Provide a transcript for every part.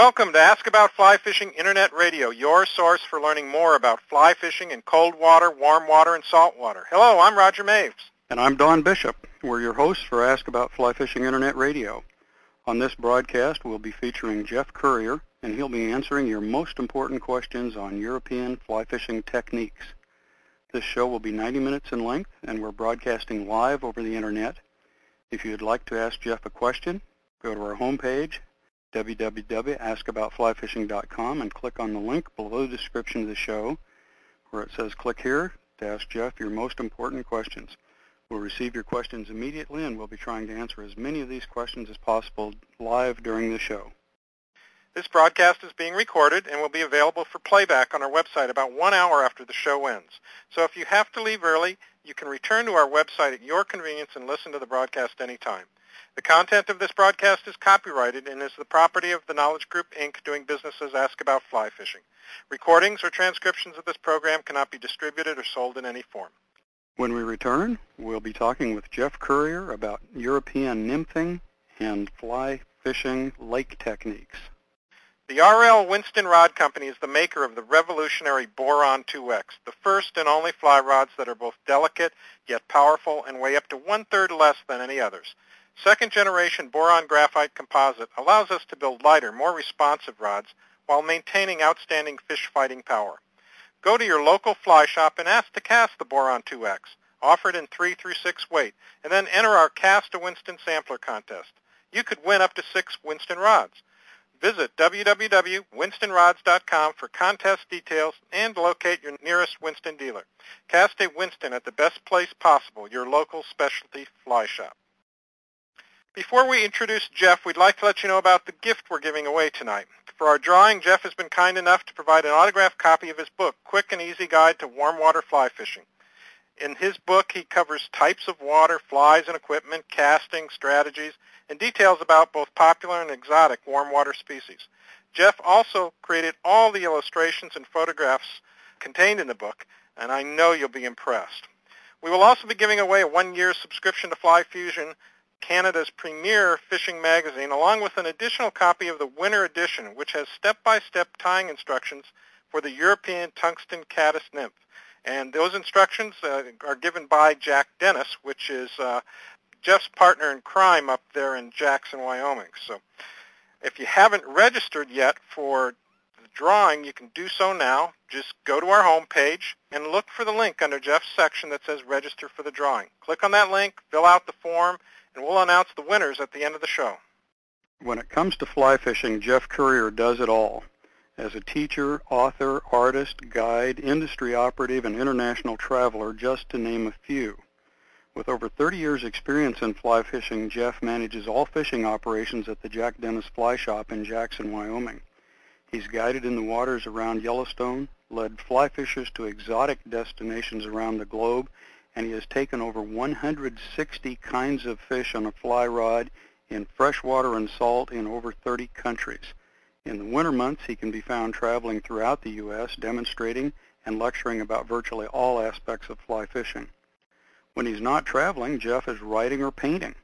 Welcome to Ask About Fly Fishing Internet Radio, your source for learning more about fly fishing in cold water, warm water, and salt water. Hello, I'm Roger Maves. And I'm Don Bishop. We're your hosts for Ask About Fly Fishing Internet Radio. On this broadcast, we'll be featuring Jeff Currier, and he'll be answering your most important questions on European fly fishing techniques. This show will be 90 minutes in length, and we're broadcasting live over the Internet. If you'd like to ask Jeff a question, go to our homepage, www.askaboutflyfishing.com, and click on the link below the description of the show where it says click here to ask Jeff your most important questions. We'll receive your questions immediately, and we'll be trying to answer as many of these questions as possible live during the show. This broadcast is being recorded and will be available for playback on our website about one hour after the show ends. So if you have to leave early, you can return to our website at your convenience and listen to the broadcast anytime. The content of this broadcast is copyrighted and is the property of the Knowledge Group, Inc., doing business as Ask About Fly Fishing. Recordings or transcriptions of this program cannot be distributed or sold in any form. When we return, we'll be talking with Jeff Currier about European nymphing and fly fishing lake techniques. The R.L. Winston Rod Company is the maker of the revolutionary Boron 2X, the first and only fly rods that are both delicate yet powerful and weigh up to one-third less than any others. Second generation boron graphite composite allows us to build lighter, more responsive rods while maintaining outstanding fish fighting power. Go to your local fly shop and ask to cast the Boron 2X, offered in 3 through 6 weight, and then enter our Cast a Winston Sampler contest. You could win up to six Winston rods. Visit www.winstonrods.com for contest details and locate your nearest Winston dealer. Cast a Winston at the best place possible, your local specialty fly shop. Before we introduce Jeff, we'd like to let you know about the gift we're giving away tonight. For our drawing, Jeff has been kind enough to provide an autographed copy of his book, Quick and Easy Guide to Warm Water Fly Fishing. In his book, he covers types of water, flies and equipment, casting, strategies, and details about both popular and exotic warm water species. Jeff also created all the illustrations and photographs contained in the book, and I know you'll be impressed. We will also be giving away a one-year subscription to Fly Fusion Canada's premier fishing magazine, along with an additional copy of the winter edition, which has step-by-step tying instructions for the European tungsten caddis nymph. And those instructions uh, are given by Jack Dennis, which is uh, Jeff's partner in crime up there in Jackson, Wyoming. So if you haven't registered yet for the drawing, you can do so now. Just go to our homepage and look for the link under Jeff's section that says register for the drawing. Click on that link, fill out the form, and we'll announce the winners at the end of the show. When it comes to fly fishing, Jeff Currier does it all. As a teacher, author, artist, guide, industry operative, and international traveler, just to name a few. With over 30 years experience in fly fishing, Jeff manages all fishing operations at the Jack Dennis Fly Shop in Jackson, Wyoming. He's guided in the waters around Yellowstone, led fly fishers to exotic destinations around the globe, and he has taken over 160 kinds of fish on a fly rod in freshwater and salt in over 30 countries. In the winter months, he can be found traveling throughout the U.S., demonstrating and lecturing about virtually all aspects of fly fishing. When he's not traveling, Jeff is writing or painting.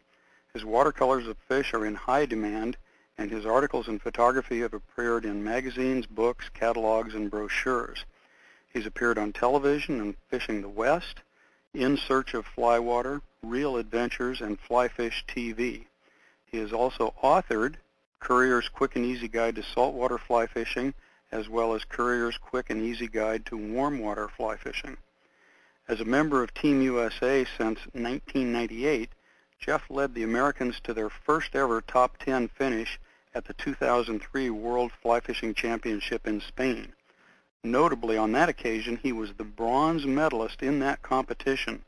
His watercolors of fish are in high demand, and his articles and photography have appeared in magazines, books, catalogs, and brochures. He's appeared on television in Fishing the West, in Search of Fly Water, Real Adventures, and Flyfish TV. He has also authored Currier's Quick and Easy Guide to Saltwater Fly Fishing, as well as Currier's Quick and Easy Guide to Warm Water Fly Fishing. As a member of Team USA since 1998, Jeff led the Americans to their first ever top 10 finish at the 2003 World Fly Fishing Championship in Spain. Notably, on that occasion, he was the bronze medalist in that competition,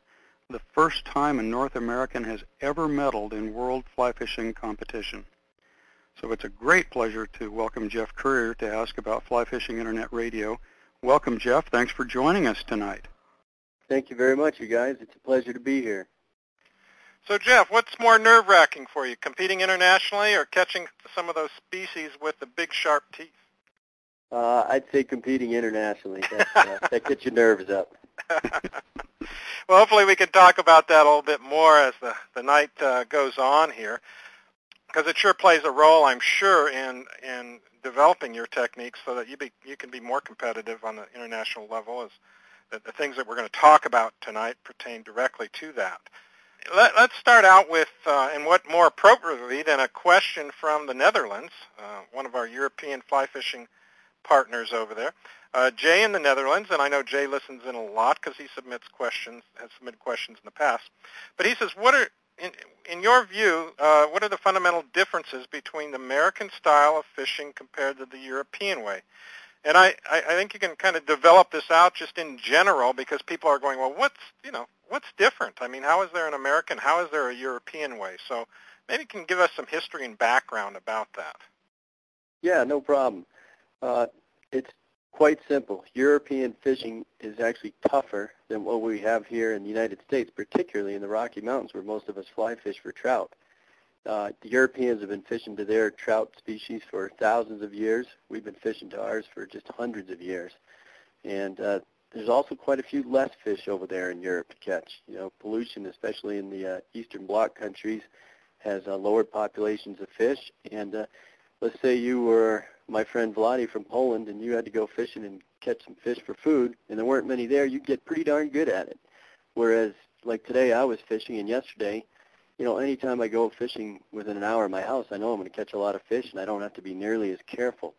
the first time a North American has ever medaled in world fly fishing competition. So it's a great pleasure to welcome Jeff Currier to Ask About Fly Fishing Internet Radio. Welcome, Jeff. Thanks for joining us tonight. Thank you very much, you guys. It's a pleasure to be here. So, Jeff, what's more nerve-wracking for you, competing internationally or catching some of those species with the big, sharp teeth? Uh, I'd say competing internationally. That, uh, that gets your nerves up. well, hopefully we can talk about that a little bit more as the, the night uh, goes on here. because it sure plays a role, I'm sure, in in developing your techniques so that you be you can be more competitive on the international level. As the, the things that we're going to talk about tonight pertain directly to that. Let, us start out with, uh, and what more appropriately than a question from the Netherlands, uh, one of our European fly fishing partners over there. Uh, Jay in the Netherlands, and I know Jay listens in a lot because he submits questions, has submitted questions in the past. But he says, what are, in, in your view, uh, what are the fundamental differences between the American style of fishing compared to the European way? And I, I, I think you can kind of develop this out just in general because people are going, well, what's, you know, what's different? I mean, how is there an American, how is there a European way? So maybe you can give us some history and background about that. Yeah, no problem. Uh, it's quite simple. European fishing is actually tougher than what we have here in the United States, particularly in the Rocky Mountains where most of us fly fish for trout. Uh, the Europeans have been fishing to their trout species for thousands of years. We've been fishing to ours for just hundreds of years. And uh, there's also quite a few less fish over there in Europe to catch. You know, pollution, especially in the uh, Eastern Bloc countries, has uh, lowered populations of fish. And uh, let's say you were my friend Vladi from Poland and you had to go fishing and catch some fish for food and there weren't many there, you'd get pretty darn good at it. Whereas like today I was fishing and yesterday, you know, anytime I go fishing within an hour of my house, I know I'm going to catch a lot of fish and I don't have to be nearly as careful.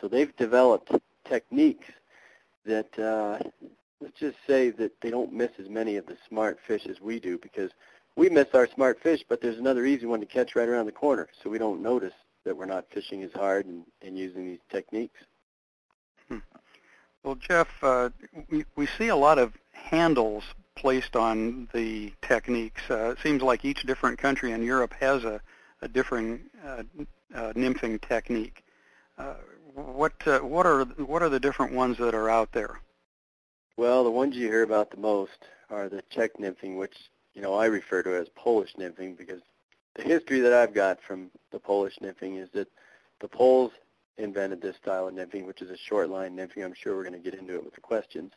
So they've developed techniques that uh, let's just say that they don't miss as many of the smart fish as we do because we miss our smart fish, but there's another easy one to catch right around the corner, so we don't notice that we're not fishing as hard and, and using these techniques. Hmm. Well, Jeff, uh, we, we see a lot of handles placed on the techniques. Uh, it seems like each different country in Europe has a, a differing uh, uh, nymphing technique. Uh, what uh, what are what are the different ones that are out there? Well, the ones you hear about the most are the Czech nymphing, which you know I refer to as Polish nymphing because the history that I've got from the Polish nymphing is that the Poles invented this style of nymphing, which is a short line nymphing. I'm sure we're going to get into it with the questions.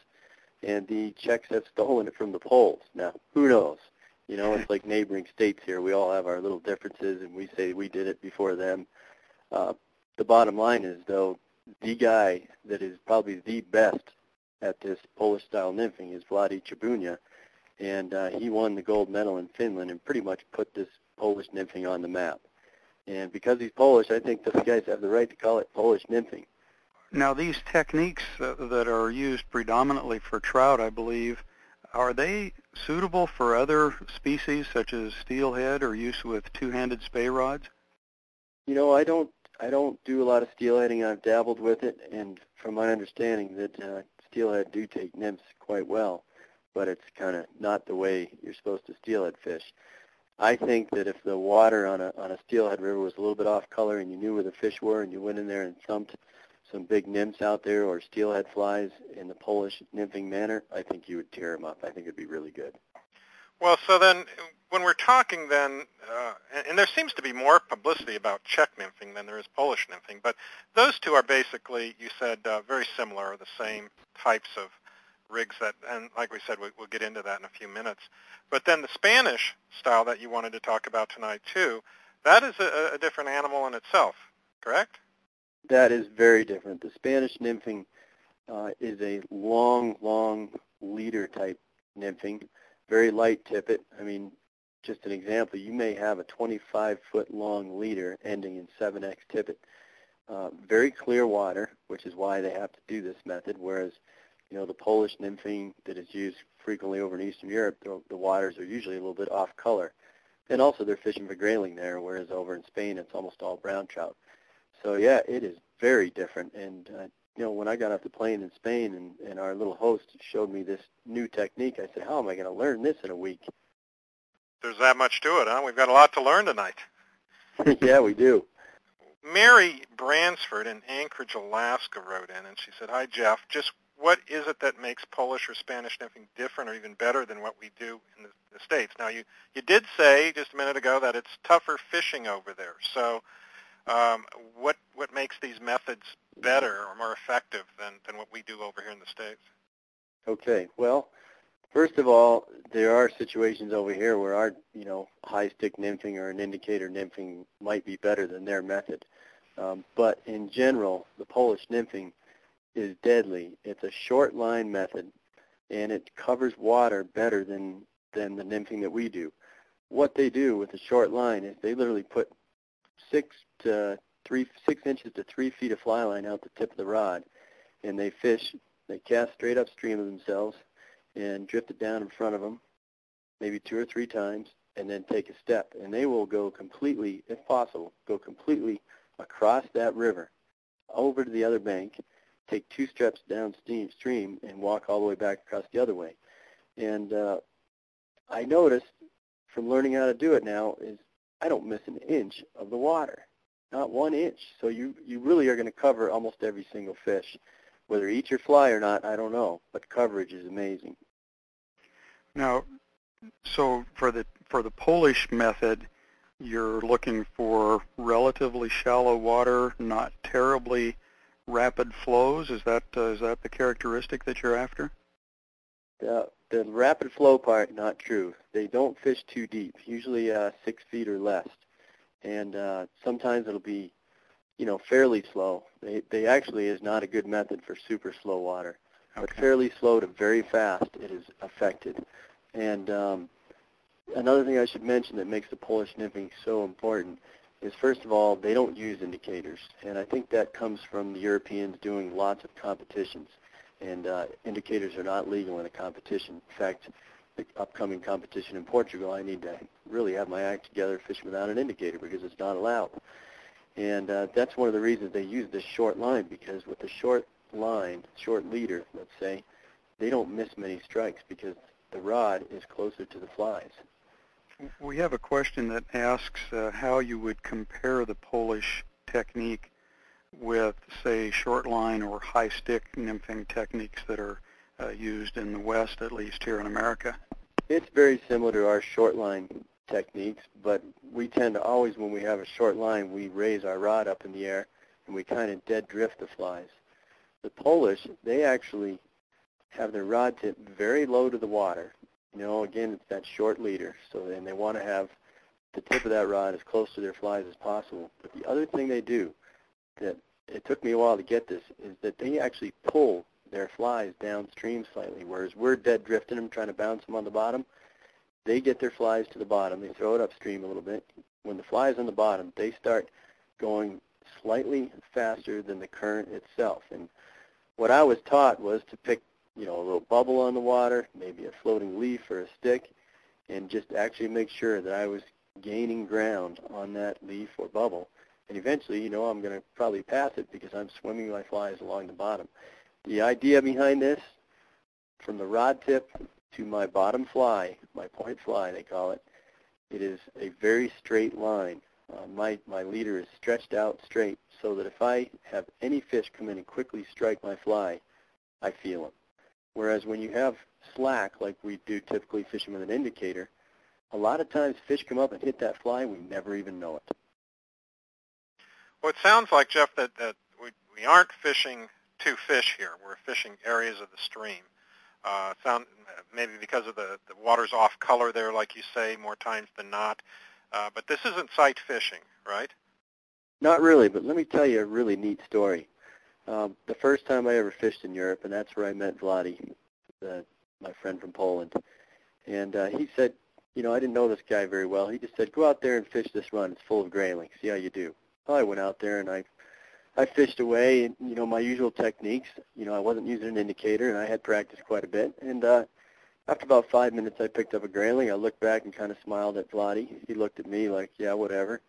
And the Czechs have stolen it from the Poles. Now, who knows? You know, it's like neighboring states here. We all have our little differences, and we say we did it before them. Uh, the bottom line is, though, the guy that is probably the best at this Polish-style nymphing is Vladi Trzebunia, and uh, he won the gold medal in Finland and pretty much put this Polish nymphing on the map. And because he's Polish, I think those guys have the right to call it Polish nymphing. Now, these techniques uh, that are used predominantly for trout, I believe, are they suitable for other species such as steelhead or use with two-handed spey rods? You know, I don't I don't do a lot of steelheading. I've dabbled with it, and from my understanding, that uh, steelhead do take nymphs quite well, but it's kind of not the way you're supposed to steelhead fish. I think that if the water on a on a steelhead river was a little bit off color and you knew where the fish were and you went in there and thumped some big nymphs out there or steelhead flies in the Polish nymphing manner, I think you would tear them up. I think it'd be really good. Well, so then when we're talking then, uh, and, and there seems to be more publicity about Czech nymphing than there is Polish nymphing, but those two are basically, you said, uh, very similar, or the same types of rigs that, and like we said, we, we'll get into that in a few minutes. But then the Spanish style that you wanted to talk about tonight too, that is a, a different animal in itself, correct? That is very different. The Spanish nymphing uh, is a long, long leader type nymphing, very light tippet. I mean, just an example, you may have a 25-foot long leader ending in 7x tippet. Uh, very clear water, which is why they have to do this method, whereas you know, the Polish nymphing that is used frequently over in Eastern Europe, the, the waters are usually a little bit off color. And also they're fishing for grayling there, whereas over in Spain it's almost all brown trout. So yeah, it is very different. And uh, you know, when I got off the plane in Spain and, and our little host showed me this new technique, I said, how am I going to learn this in a week? There's that much to it, huh? We've got a lot to learn tonight. yeah, we do. Mary Bransford in Anchorage, Alaska wrote in and she said, hi, Jeff. Just what is it that makes Polish or Spanish nymphing different or even better than what we do in the, the States? Now, you, you did say just a minute ago that it's tougher fishing over there. So um, what, what makes these methods better or more effective than, than what we do over here in the States? Okay. Well, First of all, there are situations over here where our, you know, high stick nymphing or an indicator nymphing might be better than their method. Um, but in general, the Polish nymphing is deadly. It's a short line method, and it covers water better than, than the nymphing that we do. What they do with the short line is they literally put six to three, six inches to three feet of fly line out the tip of the rod, and they fish. They cast straight upstream of themselves and drift it down in front of them, maybe two or three times, and then take a step. And they will go completely, if possible, go completely across that river over to the other bank, take two steps downstream, and walk all the way back across the other way. And uh, I noticed from learning how to do it now is I don't miss an inch of the water, not one inch. So you, you really are going to cover almost every single fish. Whether eat your fly or not, I don't know, but coverage is amazing. Now, so for the for the Polish method, you're looking for relatively shallow water, not terribly rapid flows. Is that uh, is that the characteristic that you're after? The the rapid flow part, not true. They don't fish too deep, usually uh, six feet or less, and uh, sometimes it'll be you know, fairly slow. They, they actually is not a good method for super slow water. Okay. But fairly slow to very fast, it is affected. And um, another thing I should mention that makes the Polish nymphing so important is, first of all, they don't use indicators. And I think that comes from the Europeans doing lots of competitions. And uh, indicators are not legal in a competition. In fact, the upcoming competition in Portugal, I need to really have my act together fishing without an indicator because it's not allowed. And uh, that's one of the reasons they use this short line because with the short line, short leader, let's say, they don't miss many strikes because the rod is closer to the flies. We have a question that asks uh, how you would compare the Polish technique with, say, short line or high stick nymphing techniques that are uh, used in the West, at least here in America. It's very similar to our short line techniques, but we tend to always, when we have a short line, we raise our rod up in the air and we kind of dead drift the flies. The Polish, they actually have their rod tip very low to the water. You know, again, it's that short leader, so and they want to have the tip of that rod as close to their flies as possible. But the other thing they do that it took me a while to get this is that they actually pull their flies downstream slightly, whereas we're dead drifting them, trying to bounce them on the bottom. They get their flies to the bottom. They throw it upstream a little bit. When the fly is on the bottom, they start going slightly faster than the current itself. And what I was taught was to pick, you know, a little bubble on the water, maybe a floating leaf or a stick, and just actually make sure that I was gaining ground on that leaf or bubble. And eventually, you know, I'm going to probably pass it because I'm swimming my flies along the bottom. The idea behind this, from the rod tip to my bottom fly, my point fly they call it, it is a very straight line. Uh, my, my leader is stretched out straight so that if I have any fish come in and quickly strike my fly, I feel them. Whereas when you have slack, like we do typically fishing with an indicator, a lot of times fish come up and hit that fly, we never even know it. Well, it sounds like, Jeff, that, that we, we aren't fishing to fish here. We're fishing areas of the stream. Uh, sound maybe because of the the water's off color there, like you say, more times than not. Uh, but this isn't sight fishing, right? Not really, but let me tell you a really neat story. Um, the first time I ever fished in Europe, and that's where I met Vladi, the, my friend from Poland. And uh, he said, you know, I didn't know this guy very well. He just said, go out there and fish this run. It's full of grayling. See how you do. Well, I went out there and I I fished away, and you know my usual techniques. You know I wasn't using an indicator, and I had practiced quite a bit. And uh, after about five minutes, I picked up a grayling. I looked back and kind of smiled at Vladi. He looked at me like, yeah, whatever.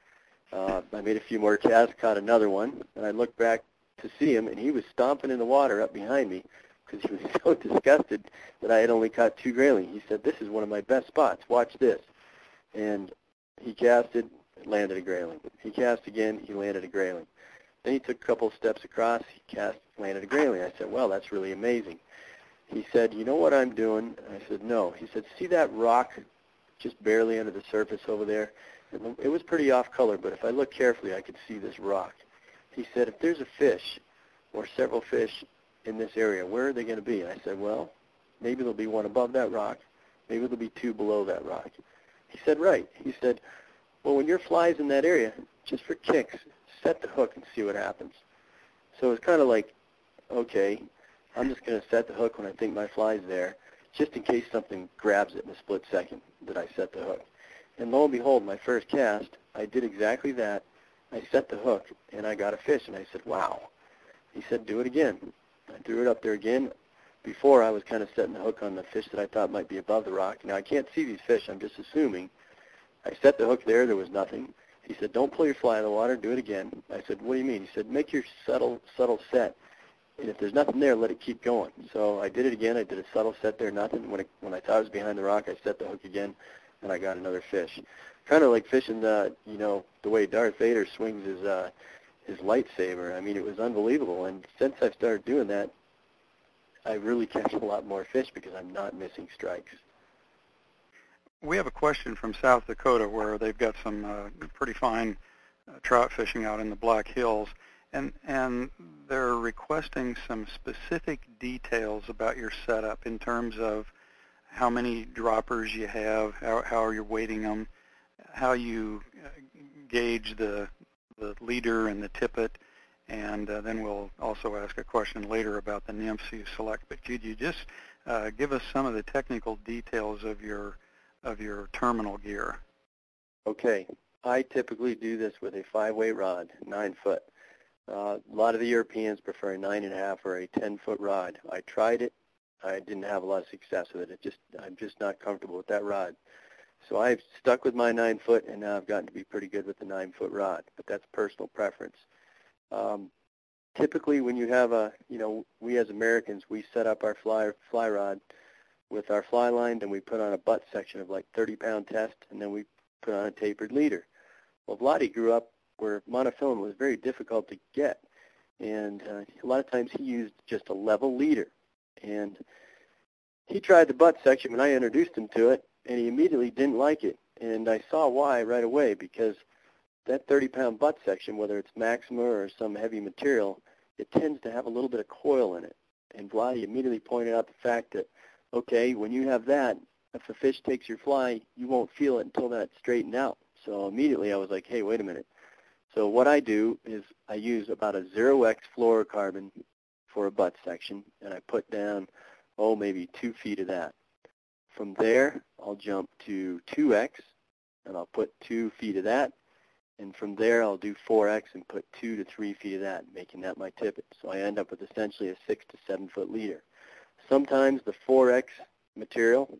Uh, I made a few more casts, caught another one, and I looked back to see him, and he was stomping in the water up behind me because he was so disgusted that I had only caught two grayling. He said, "This is one of my best spots. Watch this." And he casted, landed a grayling. He cast again, he landed a grayling. Then he took a couple steps across. He cast, landed a grayling. I said, well, that's really amazing. He said, you know what I'm doing? I said, no. He said, see that rock just barely under the surface over there? It was pretty off color, but if I look carefully, I could see this rock. He said, if there's a fish or several fish in this area, where are they going to be? I said, well, maybe there'll be one above that rock, maybe there'll be two below that rock. He said, right. He said, well, when your fly's in that area, just for kicks, set the hook and see what happens. So it's kind of like, okay, I'm just going to set the hook when I think my fly's there, just in case something grabs it in a split second that I set the hook. And lo and behold, my first cast, I did exactly that. I set the hook, and I got a fish, and I said, wow. He said, do it again. I threw it up there again. Before, I was kind of setting the hook on the fish that I thought might be above the rock. Now, I can't see these fish. I'm just assuming. I set the hook there. There was nothing. He said, don't pull your fly in the water. Do it again. I said, what do you mean? He said, make your subtle, subtle set. And if there's nothing there, let it keep going. So I did it again. I did a subtle set there, nothing. When, it, when I thought it was behind the rock, I set the hook again, and I got another fish. Kind of like fishing, the, you know, the way Darth Vader swings his uh, his lightsaber. I mean, it was unbelievable. And since I've started doing that, I really catch a lot more fish because I'm not missing strikes. We have a question from South Dakota where they've got some uh, pretty fine uh, trout fishing out in the Black Hills, and and they're requesting some specific details about your setup in terms of how many droppers you have, how how you're weighting them, how you uh, gauge the the leader and the tippet, and uh, then we'll also ask a question later about the nymphs you select. But could you just uh, give us some of the technical details of your of your terminal gear? Okay. I typically do this with a five-weight rod, nine foot. Uh, a lot of the Europeans prefer a nine and a half or a ten foot rod. I tried it. I didn't have a lot of success with it. It just I'm just not comfortable with that rod. So I've stuck with my nine foot, and now I've gotten to be pretty good with the nine foot rod. But that's personal preference. Um, typically, when you have a, you know, we as Americans, we set up our fly fly rod with our fly line, then we put on a butt section of like 30 pound test, and then we put on a tapered leader. Well, Vladi grew up where monofilament was very difficult to get, and uh, a lot of times he used just a level leader. And he tried the butt section when I introduced him to it, and he immediately didn't like it. And I saw why right away because that 30-pound butt section, whether it's Maxima or some heavy material, it tends to have a little bit of coil in it. And Vladi immediately pointed out the fact that, okay, when you have that, if a fish takes your fly, you won't feel it until that's straightened out. So immediately I was like, hey, wait a minute. So what I do is I use about a 0x fluorocarbon for a butt section, and I put down, oh, maybe two feet of that. From there, I'll jump to 2x, and I'll put two feet of that. And from there, I'll do 4x and put two to three feet of that, making that my tippet. So I end up with essentially a six to seven foot leader. Sometimes the 4x material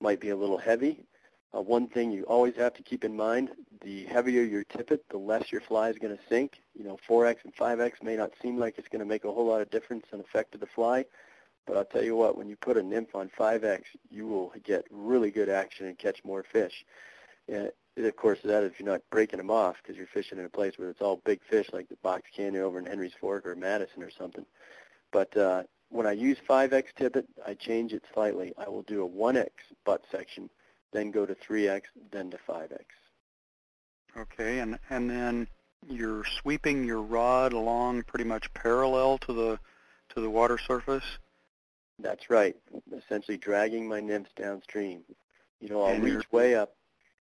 might be a little heavy. Uh, one thing you always have to keep in mind, the heavier your tippet, the less your fly is going to sink. You know, 4x and 5x may not seem like it's going to make a whole lot of difference in effect of the fly, but I'll tell you what, when you put a nymph on 5x, you will get really good action and catch more fish. And of course, that if you're not breaking them off because you're fishing in a place where it's all big fish like the Box Canyon over in Henry's Fork or Madison or something. But uh, when I use 5x tippet, I change it slightly. I will do a 1x butt section, then go to 3x, then to 5x. Okay, and and then you're sweeping your rod along pretty much parallel to the to the water surface. That's right. Essentially dragging my nymphs downstream. You know, I'll and reach way up,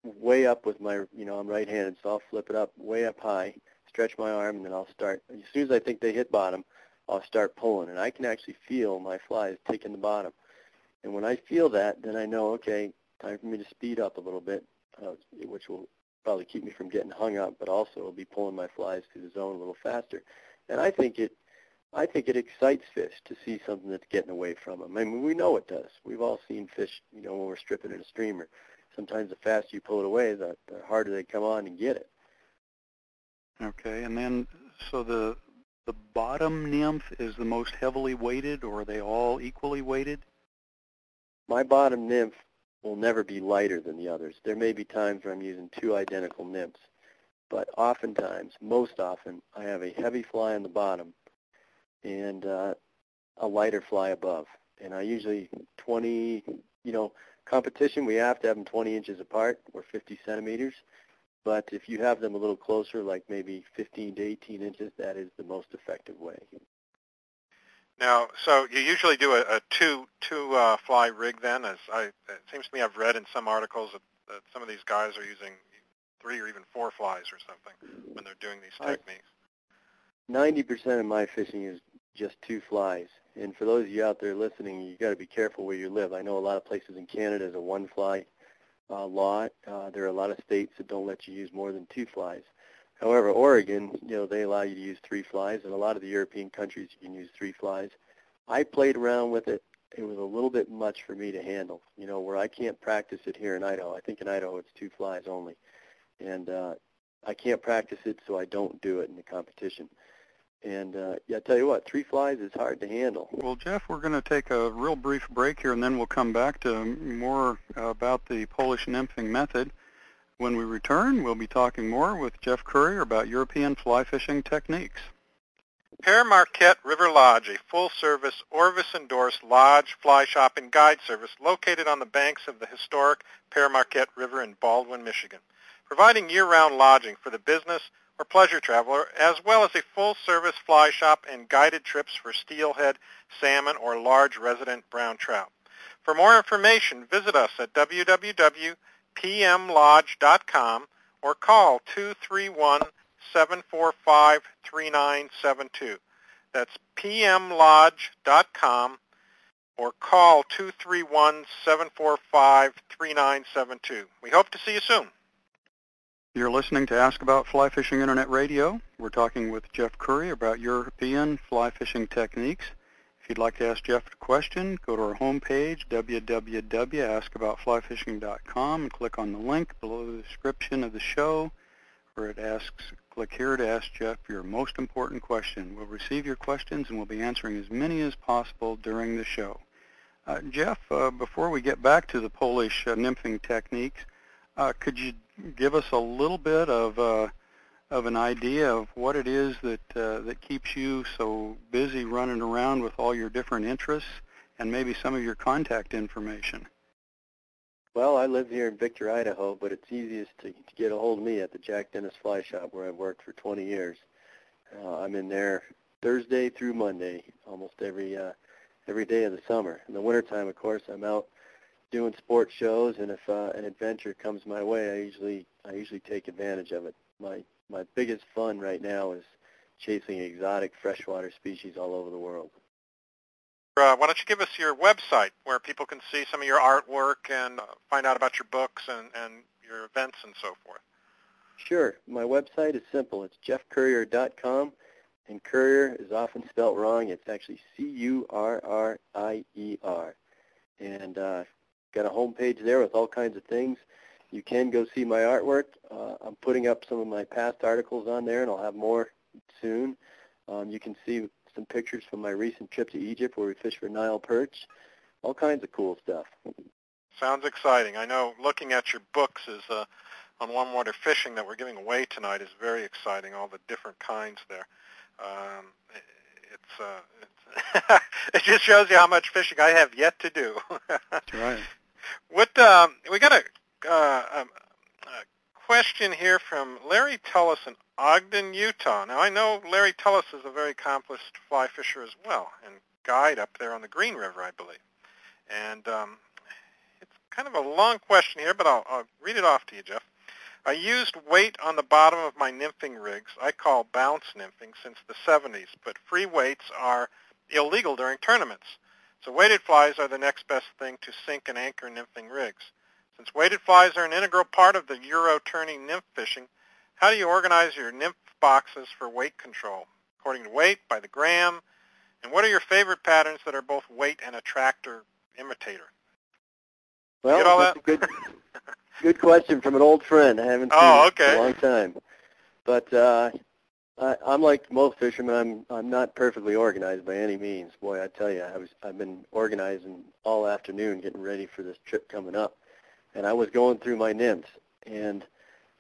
way up with my, you know, I'm right-handed, so I'll flip it up way up high, stretch my arm, and then I'll start. As soon as I think they hit bottom, I'll start pulling, and I can actually feel my flies taking the bottom. And when I feel that, then I know, okay, time for me to speed up a little bit, uh, which will probably keep me from getting hung up, but also will be pulling my flies through the zone a little faster. And I think it, I think it excites fish to see something that's getting away from them. I mean, we know it does. We've all seen fish, you know, when we're stripping in a streamer. Sometimes the faster you pull it away, the, the harder they come on and get it. Okay, and then so the the bottom nymph is the most heavily weighted, or are they all equally weighted? My bottom nymph will never be lighter than the others. There may be times where I'm using two identical nymphs, but oftentimes, most often, I have a heavy fly on the bottom and uh, a lighter fly above. And I usually 20, you know, competition, we have to have them 20 inches apart or 50 centimeters. But if you have them a little closer, like maybe 15 to 18 inches, that is the most effective way. Now, so you usually do a, a two two uh, fly rig then, as I it seems to me I've read in some articles that, that some of these guys are using three or even four flies or something when they're doing these techniques. Ninety percent of my fishing is just two flies, and for those of you out there listening, you got to be careful where you live. I know a lot of places in Canada is a one fly uh, law. Uh, there are a lot of states that don't let you use more than two flies. However, Oregon, you know, they allow you to use three flies, and a lot of the European countries you can use three flies. I played around with it. It was a little bit much for me to handle, you know, where I can't practice it here in Idaho. I think in Idaho it's two flies only. And uh, I can't practice it, so I don't do it in the competition. And uh, yeah, I tell you what, three flies is hard to handle. Well, Jeff, we're going to take a real brief break here, and then we'll come back to more about the Polish nymphing method. When we return, we'll be talking more with Jeff Currier about European fly fishing techniques. Pere Marquette River Lodge, a full-service Orvis-endorsed lodge, fly shop, and guide service located on the banks of the historic Pere Marquette River in Baldwin, Michigan, providing year-round lodging for the business or pleasure traveler, as well as a full-service fly shop and guided trips for steelhead, salmon, or large resident brown trout. For more information, visit us at www pmlodge.com or call 231-745-3972. That's pmlodge.com or call 231-745-3972. We hope to see you soon. You're listening to Ask About Fly Fishing Internet Radio. We're talking with Jeff Currier about European fly fishing techniques. If you'd like to ask Jeff a question, go to our homepage, www.askaboutflyfishing.com, and click on the link below the description of the show where it asks, click here to ask Jeff your most important question. We'll receive your questions and we'll be answering as many as possible during the show. Uh, Jeff, uh, before we get back to the Polish uh, nymphing techniques, uh, could you give us a little bit of uh, of an idea of what it is that uh, that keeps you so busy running around with all your different interests and maybe some of your contact information. Well, I live here in Victor, Idaho, but it's easiest to, to get a hold of me at the Jack Dennis Fly Shop where I've worked for 20 years. Uh, I'm in there Thursday through Monday, almost every uh, every day of the summer. In the wintertime, of course, I'm out doing sports shows, and if uh, an adventure comes my way, I usually I usually take advantage of it. My my biggest fun right now is chasing exotic freshwater species all over the world. Uh, why don't you give us your website where people can see some of your artwork and uh, find out about your books and, and your events and so forth? Sure. My website is simple. It's jeffcurrier.com, and Currier is often spelt wrong. It's actually C-U-R-R-I-E-R. And uh, got a home page there with all kinds of things you can go see my artwork. Uh, I'm putting up some of my past articles on there, and I'll have more soon. Um, you can see some pictures from my recent trip to Egypt where we fished for Nile perch. All kinds of cool stuff. Sounds exciting. I know looking at your books is uh, on warm water fishing that we're giving away tonight is very exciting. All the different kinds there. Um, it's, uh, it's it just shows you how much fishing I have yet to do. That's right. What um, we got a uh, um, a question here from Larry Tullis in Ogden, Utah. Now, I know Larry Tullis is a very accomplished fly fisher as well and guide up there on the Green River, I believe. And um, it's kind of a long question here, but I'll, I'll read it off to you, Jeff. I used weight on the bottom of my nymphing rigs I call bounce nymphing since the 70s, but free weights are illegal during tournaments. So weighted flies are the next best thing to sink and anchor nymphing rigs. Since weighted flies are an integral part of the Euro tourney nymph fishing, how do you organize your nymph boxes for weight control? According to weight, by the gram, and what are your favorite patterns that are both weight and attractor imitator? Well, Get all that's that? a good, good question from an old friend. I haven't seen Oh, okay. in a long time. But uh, I, I'm like most fishermen. I'm I'm not perfectly organized by any means. Boy, I tell you, I was I've been organizing all afternoon, getting ready for this trip coming up and I was going through my nymphs, and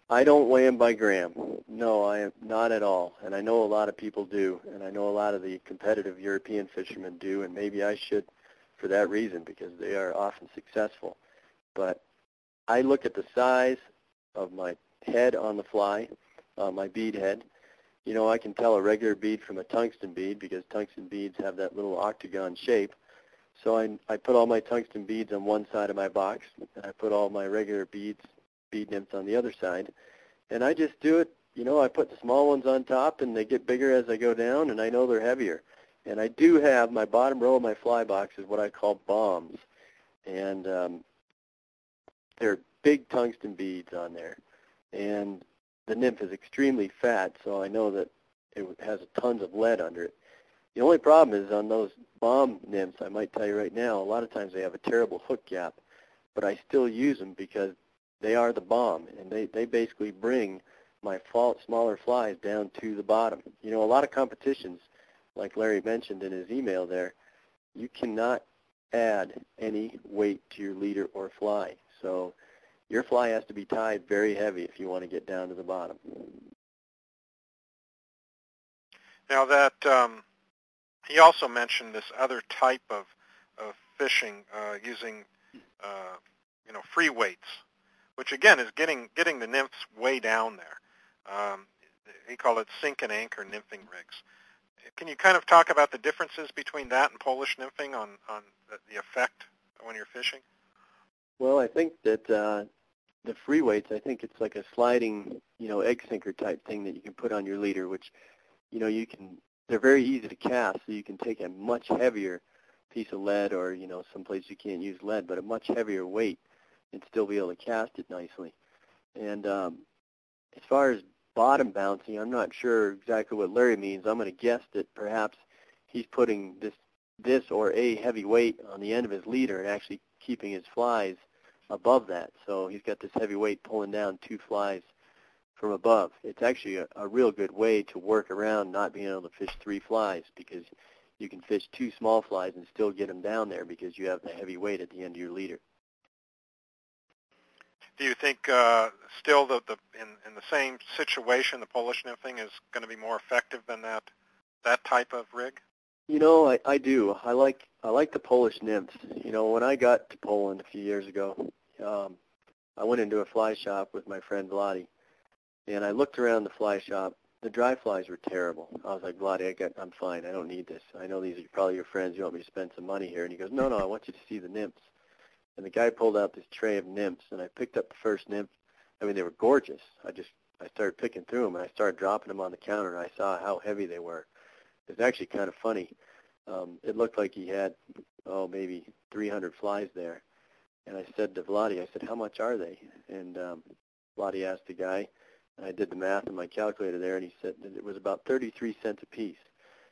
I don't weigh them by gram. No, I am not at all. And I know a lot of people do, and I know a lot of the competitive European fishermen do, and maybe I should for that reason because they are often successful. But I look at the size of my head on the fly, uh, my bead head, you know, I can tell a regular bead from a tungsten bead because tungsten beads have that little octagon shape. So I, I put all my tungsten beads on one side of my box, and I put all my regular beads, bead nymphs on the other side. And I just do it, you know, I put the small ones on top, and they get bigger as I go down, and I know they're heavier. And I do have my bottom row of my fly box is what I call bombs. And um, they're big tungsten beads on there. And the nymph is extremely fat, so I know that it has tons of lead under it. The only problem is on those bomb nymphs, I might tell you right now, a lot of times they have a terrible hook gap, but I still use them because they are the bomb, and they, they basically bring my smaller flies down to the bottom. You know, a lot of competitions, like Larry mentioned in his email there, you cannot add any weight to your leader or fly. So your fly has to be tied very heavy if you want to get down to the bottom. Now that um, he also mentioned this other type of, of fishing uh, using uh, you know free weights, which again is getting getting the nymphs way down there. Um, he called it sink and anchor nymphing rigs. Can you kind of talk about the differences between that and Polish nymphing on, on the, effect when you're fishing? Well, I think that uh, the free weights, I think it's like a sliding, you know, egg sinker type thing that you can put on your leader, which, you know, you can, they're very easy to cast, so you can take a much heavier piece of lead or, you know, someplace you can't use lead, but a much heavier weight and still be able to cast it nicely. And um, as far as bottom bouncing, I'm not sure exactly what Larry means. I'm going to guess that perhaps he's putting this this or a heavy weight on the end of his leader and actually keeping his flies above that. So he's got this heavy weight pulling down two flies from above. It's actually a, a real good way to work around not being able to fish three flies because you can fish two small flies and still get them down there because you have the heavy weight at the end of your leader. Do you think uh, still the, the in, in the same situation the Polish nymphing is going to be more effective than that that type of rig? You know, I, I do. I like I like the Polish nymphs. You know, when I got to Poland a few years ago, um, I went into a fly shop with my friend Vladi, and I looked around the fly shop. The dry flies were terrible. I was like, Vladi, I got, I'm fine. I don't need this. I know these are probably your friends. You want me to spend some money here? And he goes, No, no, I want you to see the nymphs. And the guy pulled out this tray of nymphs, and I picked up the first nymph. I mean, they were gorgeous. I just I started picking through them, and I started dropping them on the counter, and I saw how heavy they were. It was actually kind of funny. Um, it looked like he had, oh, maybe 300 flies there. And I said to Vladi, I said, how much are they? And um, Vladi asked the guy, and I did the math in my calculator there, and he said that it was about 33 cents a piece.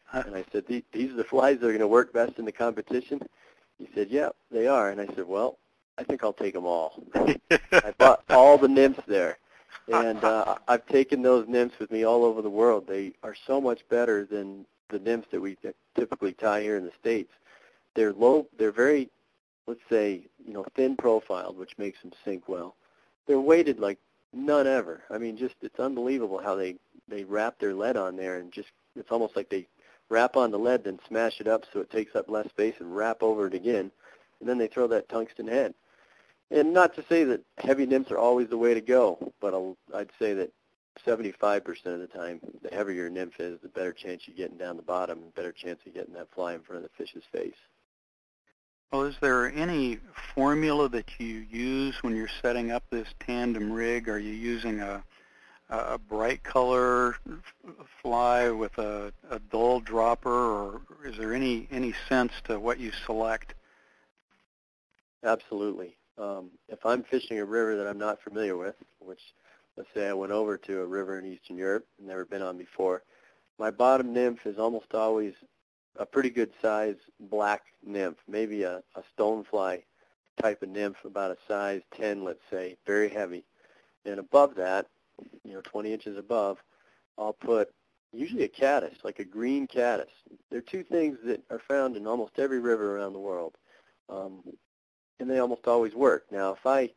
Huh. And I said, these are the flies that are going to work best in the competition? He said, yeah, they are. And I said, well, I think I'll take them all. I bought all the nymphs there. And uh, I've taken those nymphs with me all over the world. They are so much better than the nymphs that we typically tie here in the States. They're low, they're very, let's say, you know, thin profiled, which makes them sink well. They're weighted like none ever. I mean, just, it's unbelievable how they, they wrap their lead on there and just, it's almost like they wrap on the lead, then smash it up so it takes up less space and wrap over it again. And then they throw that tungsten head. And not to say that heavy nymphs are always the way to go, but I'll, I'd say that 75% of the time, the heavier nymph is, the better chance you're getting down the bottom, the better chance of getting that fly in front of the fish's face. Well, is there any formula that you use when you're setting up this tandem rig? Are you using a, a bright color fly with a, a dull dropper, or is there any, any sense to what you select? Absolutely. Um, if I'm fishing a river that I'm not familiar with, which let's say I went over to a river in Eastern Europe, and never been on before, my bottom nymph is almost always a pretty good size black nymph, maybe a, a stonefly type of nymph, about a size 10, let's say, very heavy. And above that, you know, 20 inches above, I'll put usually a caddis, like a green caddis. They're two things that are found in almost every river around the world, um, and they almost always work. Now, if I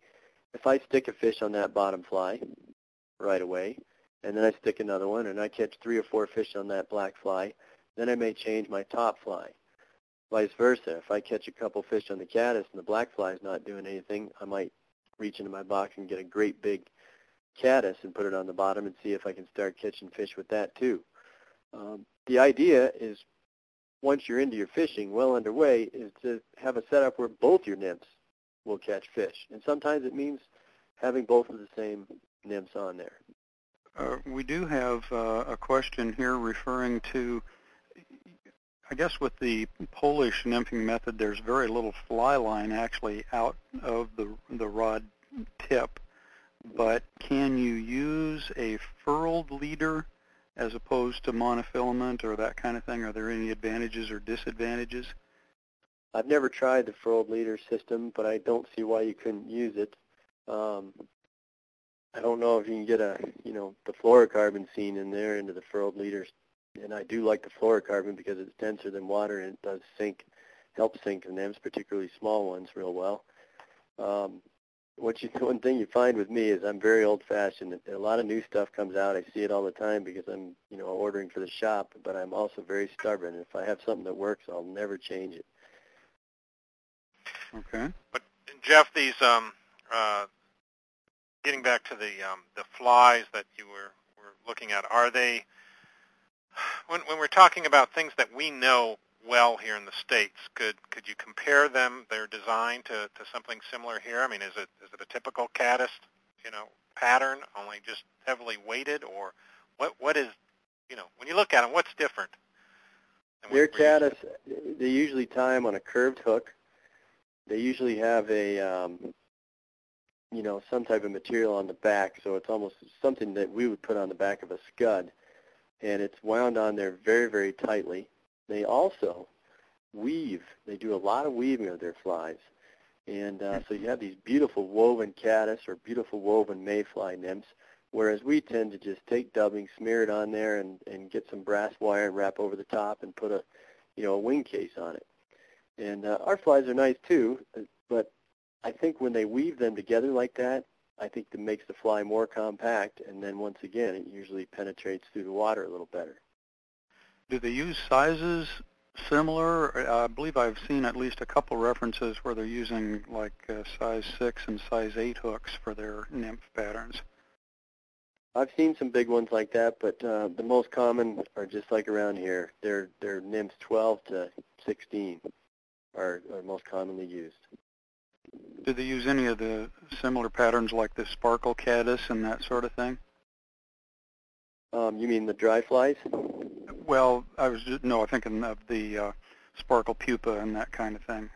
if I stick a fish on that bottom fly right away, and then I stick another one, and I catch three or four fish on that black fly, then I may change my top fly. Vice versa, if I catch a couple fish on the caddis and the black fly is not doing anything, I might reach into my box and get a great big caddis and put it on the bottom and see if I can start catching fish with that too. Um, the idea is once you're into your fishing, well underway, is to have a setup where both your nymphs will catch fish. And sometimes it means having both of the same nymphs on there. Uh, we do have uh, a question here referring to, I guess with the Polish nymphing method, there's very little fly line actually out of the, the rod tip. But can you use a furled leader as opposed to monofilament or that kind of thing? Are there any advantages or disadvantages? I've never tried the furled leader system, but I don't see why you couldn't use it. Um, I don't know if you can get a, you know, the fluorocarbon scene in there into the furled leaders. And I do like the fluorocarbon because it's denser than water and it does sink, help sink the nymphs, particularly small ones, real well. Um, what you, one thing you find with me is I'm very old-fashioned. A lot of new stuff comes out. I see it all the time because I'm, you know, ordering for the shop. But I'm also very stubborn. If I have something that works, I'll never change it. Okay. But Jeff, these um, uh, getting back to the um, the flies that you were were looking at, are they when when we're talking about things that we know well here in the states, could could you compare them their design to, to something similar here? I mean, is it is it a typical caddis, you know, pattern, only just heavily weighted, or what what is you know when you look at them, what's different? Their caddis, they usually tie them on a curved hook. They usually have a um, you know, some type of material on the back, so it's almost something that we would put on the back of a scud, and it's wound on there very, very tightly. They also weave. They do a lot of weaving of their flies, and uh, so you have these beautiful woven caddis or beautiful woven mayfly nymphs, whereas we tend to just take dubbing, smear it on there, and, and get some brass wire and wrap over the top and put a, you know, a wing case on it. And uh, our flies are nice too, but I think when they weave them together like that, I think that makes the fly more compact, and then once again, it usually penetrates through the water a little better. Do they use sizes similar? I believe I've seen at least a couple references where they're using like uh, size 6 and size 8 hooks for their nymph patterns. I've seen some big ones like that, but uh, the most common are just like around here. They're, they're nymphs 12 to 16 are, are most commonly used. Do they use any of the similar patterns like the sparkle caddis and that sort of thing? Um, you mean the dry flies? Well, I was just, no, I thinking of the uh, sparkle pupa and that kind of thing.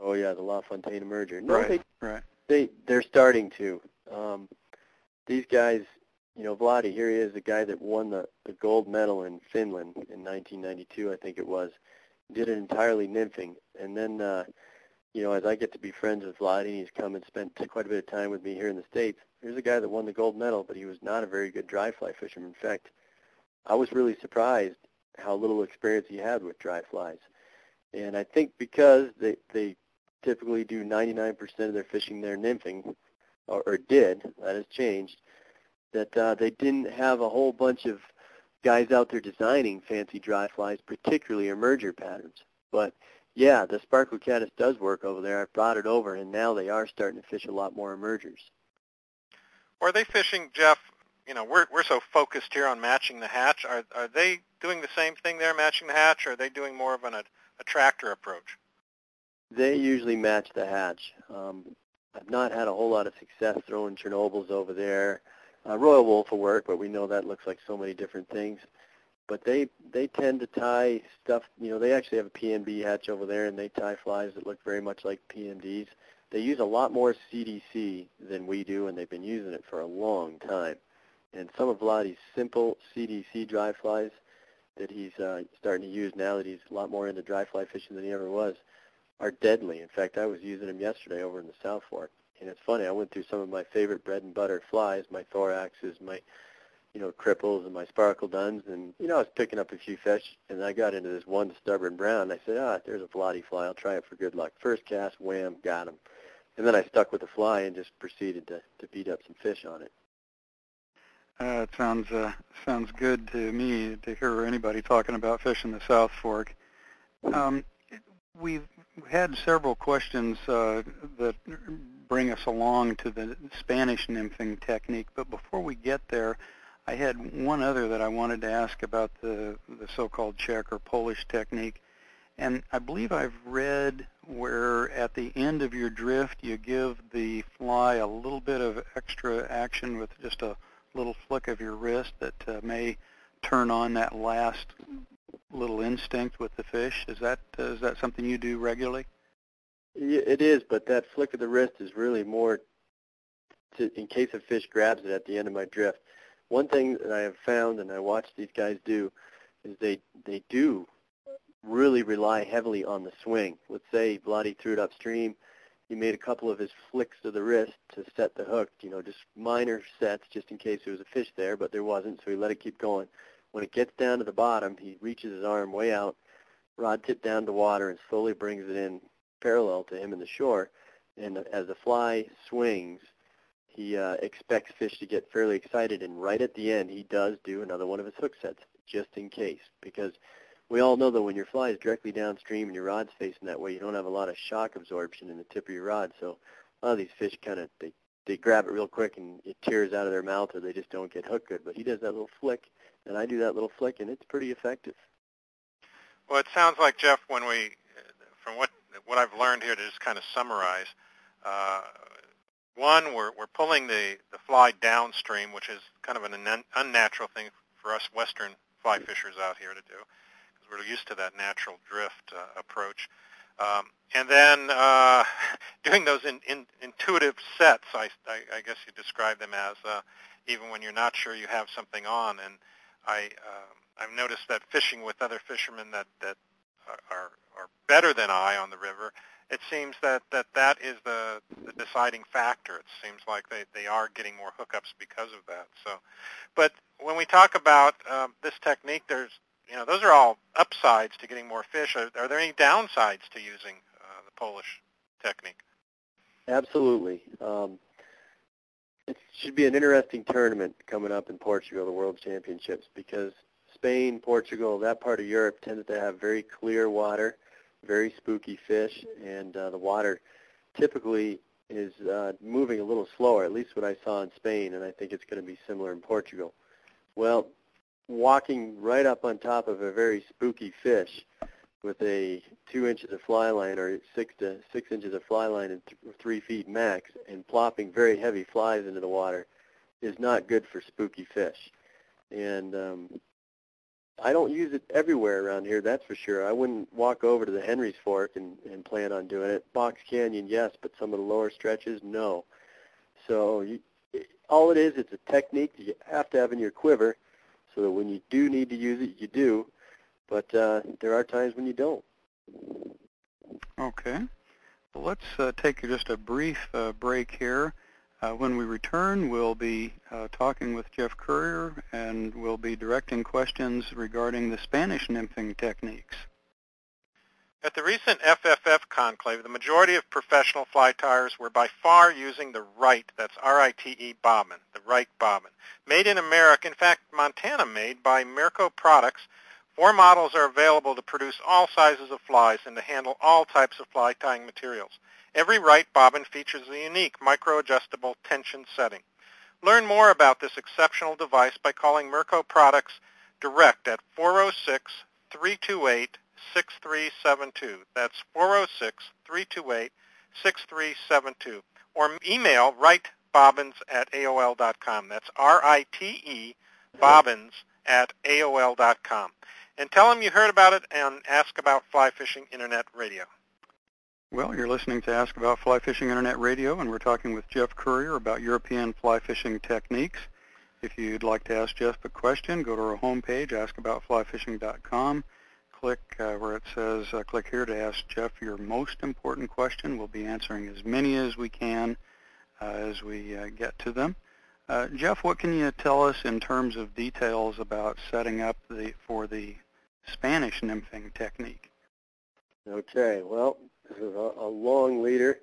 Oh yeah, the LaFontaine emerger. No, right, they, right. They they're starting to. Um, these guys, you know, Vladi, here he is, the guy that won the the gold medal in Finland in 1992, I think it was. Did it entirely nymphing, and then uh, you know, as I get to be friends with Vladi, he's come and spent quite a bit of time with me here in the States. Here's a guy that won the gold medal, but he was not a very good dry fly fisherman. In fact, I was really surprised how little experience he had with dry flies. And I think because they, they typically do 99% of their fishing there nymphing, or, or did, that has changed, that uh, they didn't have a whole bunch of guys out there designing fancy dry flies, particularly emerger patterns. But yeah, the sparkle caddis does work over there. I brought it over, and now they are starting to fish a lot more emergers. Are they fishing, Jeff? You know, we're we're so focused here on matching the hatch. Are are they doing the same thing there, matching the hatch, or are they doing more of an attractor approach? They usually match the hatch. Um, I've not had a whole lot of success throwing Chernobyls over there. Uh, Royal Wulff will work, but we know that looks like so many different things but they they tend to tie stuff. You know, they actually have a PMD hatch over there, and they tie flies that look very much like PMDs. They use a lot more CDC than we do, and they've been using it for a long time. And some of Vladi's simple CDC dry flies that he's uh, starting to use now that he's a lot more into dry fly fishing than he ever was are deadly. In fact, I was using them yesterday over in the South Fork. And it's funny, I went through some of my favorite bread and butter flies, my thoraxes, my you know, cripples and my sparkle duns. And, you know, I was picking up a few fish, and I got into this one stubborn brown. And I said, ah, there's a Vladi fly. I'll try it for good luck. First cast, wham, got him. And then I stuck with the fly and just proceeded to, to beat up some fish on it. Uh, it sounds uh, sounds good to me to hear anybody talking about fish in the South Fork. Um, we've had several questions uh, that bring us along to the Spanish nymphing technique, but before we get there, I had one other that I wanted to ask about the, the so-called Czech or Polish technique. And I believe I've read where at the end of your drift you give the fly a little bit of extra action with just a little flick of your wrist that uh, may turn on that last little instinct with the fish. Is that uh, is that something you do regularly? It is, but that flick of the wrist is really more to, in case a fish grabs it at the end of my drift. One thing that I have found, and I watch these guys do, is they they do really rely heavily on the swing. Let's say Vladi threw it upstream. He made a couple of his flicks of the wrist to set the hook, you know, just minor sets just in case there was a fish there, but there wasn't, so he let it keep going. When it gets down to the bottom, he reaches his arm way out, rod tip down to water, and slowly brings it in parallel to him in the shore. And as the fly swings, he uh, expects fish to get fairly excited, and right at the end, he does do another one of his hook sets, just in case, because we all know that when your fly is directly downstream and your rod's facing that way, you don't have a lot of shock absorption in the tip of your rod. So a lot of these fish kind of they they grab it real quick and it tears out of their mouth, or they just don't get hooked good. But he does that little flick, and I do that little flick, and it's pretty effective. Well, it sounds like Jeff, when we, from what what I've learned here, to just kind of summarize, uh, one, we're we're pulling the the fly downstream, which is kind of an unnatural thing for us Western fly fishers out here to do because we're used to that natural drift uh, approach. Um, and then uh, doing those in, in, intuitive sets, I, I, I, guess you describe them as, uh, even when you're not sure you have something on. And I, um, I've noticed that fishing with other fishermen that, that are, are better than I on the river, it seems that that, that is the, the deciding factor. It seems like they, they are getting more hookups because of that. So, But when we talk about um, this technique, there's you know, those are all upsides to getting more fish. Are, are there any downsides to using uh, the Polish technique? Absolutely. Um, it should be an interesting tournament coming up in Portugal, the World Championships, because Spain, Portugal, that part of Europe tends to have very clear water, very spooky fish, and uh, the water typically is uh, moving a little slower, at least what I saw in Spain, and I think it's going to be similar in Portugal. Well, walking right up on top of a very spooky fish with a two inches of fly line or six to six inches of fly line and th- three feet max and plopping very heavy flies into the water is not good for spooky fish. And um, I don't use it everywhere around here, that's for sure. I wouldn't walk over to the Henry's Fork and, and plan on doing it. Box Canyon, yes, but some of the lower stretches, no. So you, all it is, it's a technique that you have to have in your quiver so that when you do need to use it, you do. But uh, there are times when you don't. Okay. Well, let's uh, take just a brief uh, break here. Uh, when we return, we'll be uh, talking with Jeff Currier, and we'll be directing questions regarding the Spanish nymphing techniques. At the recent FFF conclave, the majority of professional fly tyers were by far using the Rite, that's R-I-T-E bobbin, the Rite bobbin. Made in America, in fact, Montana made by Merco Products, four models are available to produce all sizes of flies and to handle all types of fly tying materials. Every Rite bobbin features a unique micro-adjustable tension setting. Learn more about this exceptional device by calling Merco Products direct at 406 328 6372. That's 406-328-6372. Or email ritebobbins at AOL.com. That's R-I-T-E bobbins at AOL.com. And tell them you heard about it and ask about Fly Fishing Internet Radio. Well, you're listening to Ask About Fly Fishing Internet Radio, and we're talking with Jeff Currier about European fly fishing techniques. If you'd like to ask Jeff a question, go to our homepage, askaboutflyfishing.com click uh, where it says uh, click here to ask Jeff your most important question. We'll be answering as many as we can uh, as we uh, get to them. Uh, Jeff, what can you tell us in terms of details about setting up the for the Spanish nymphing technique? Okay, well, this is a, a long leader,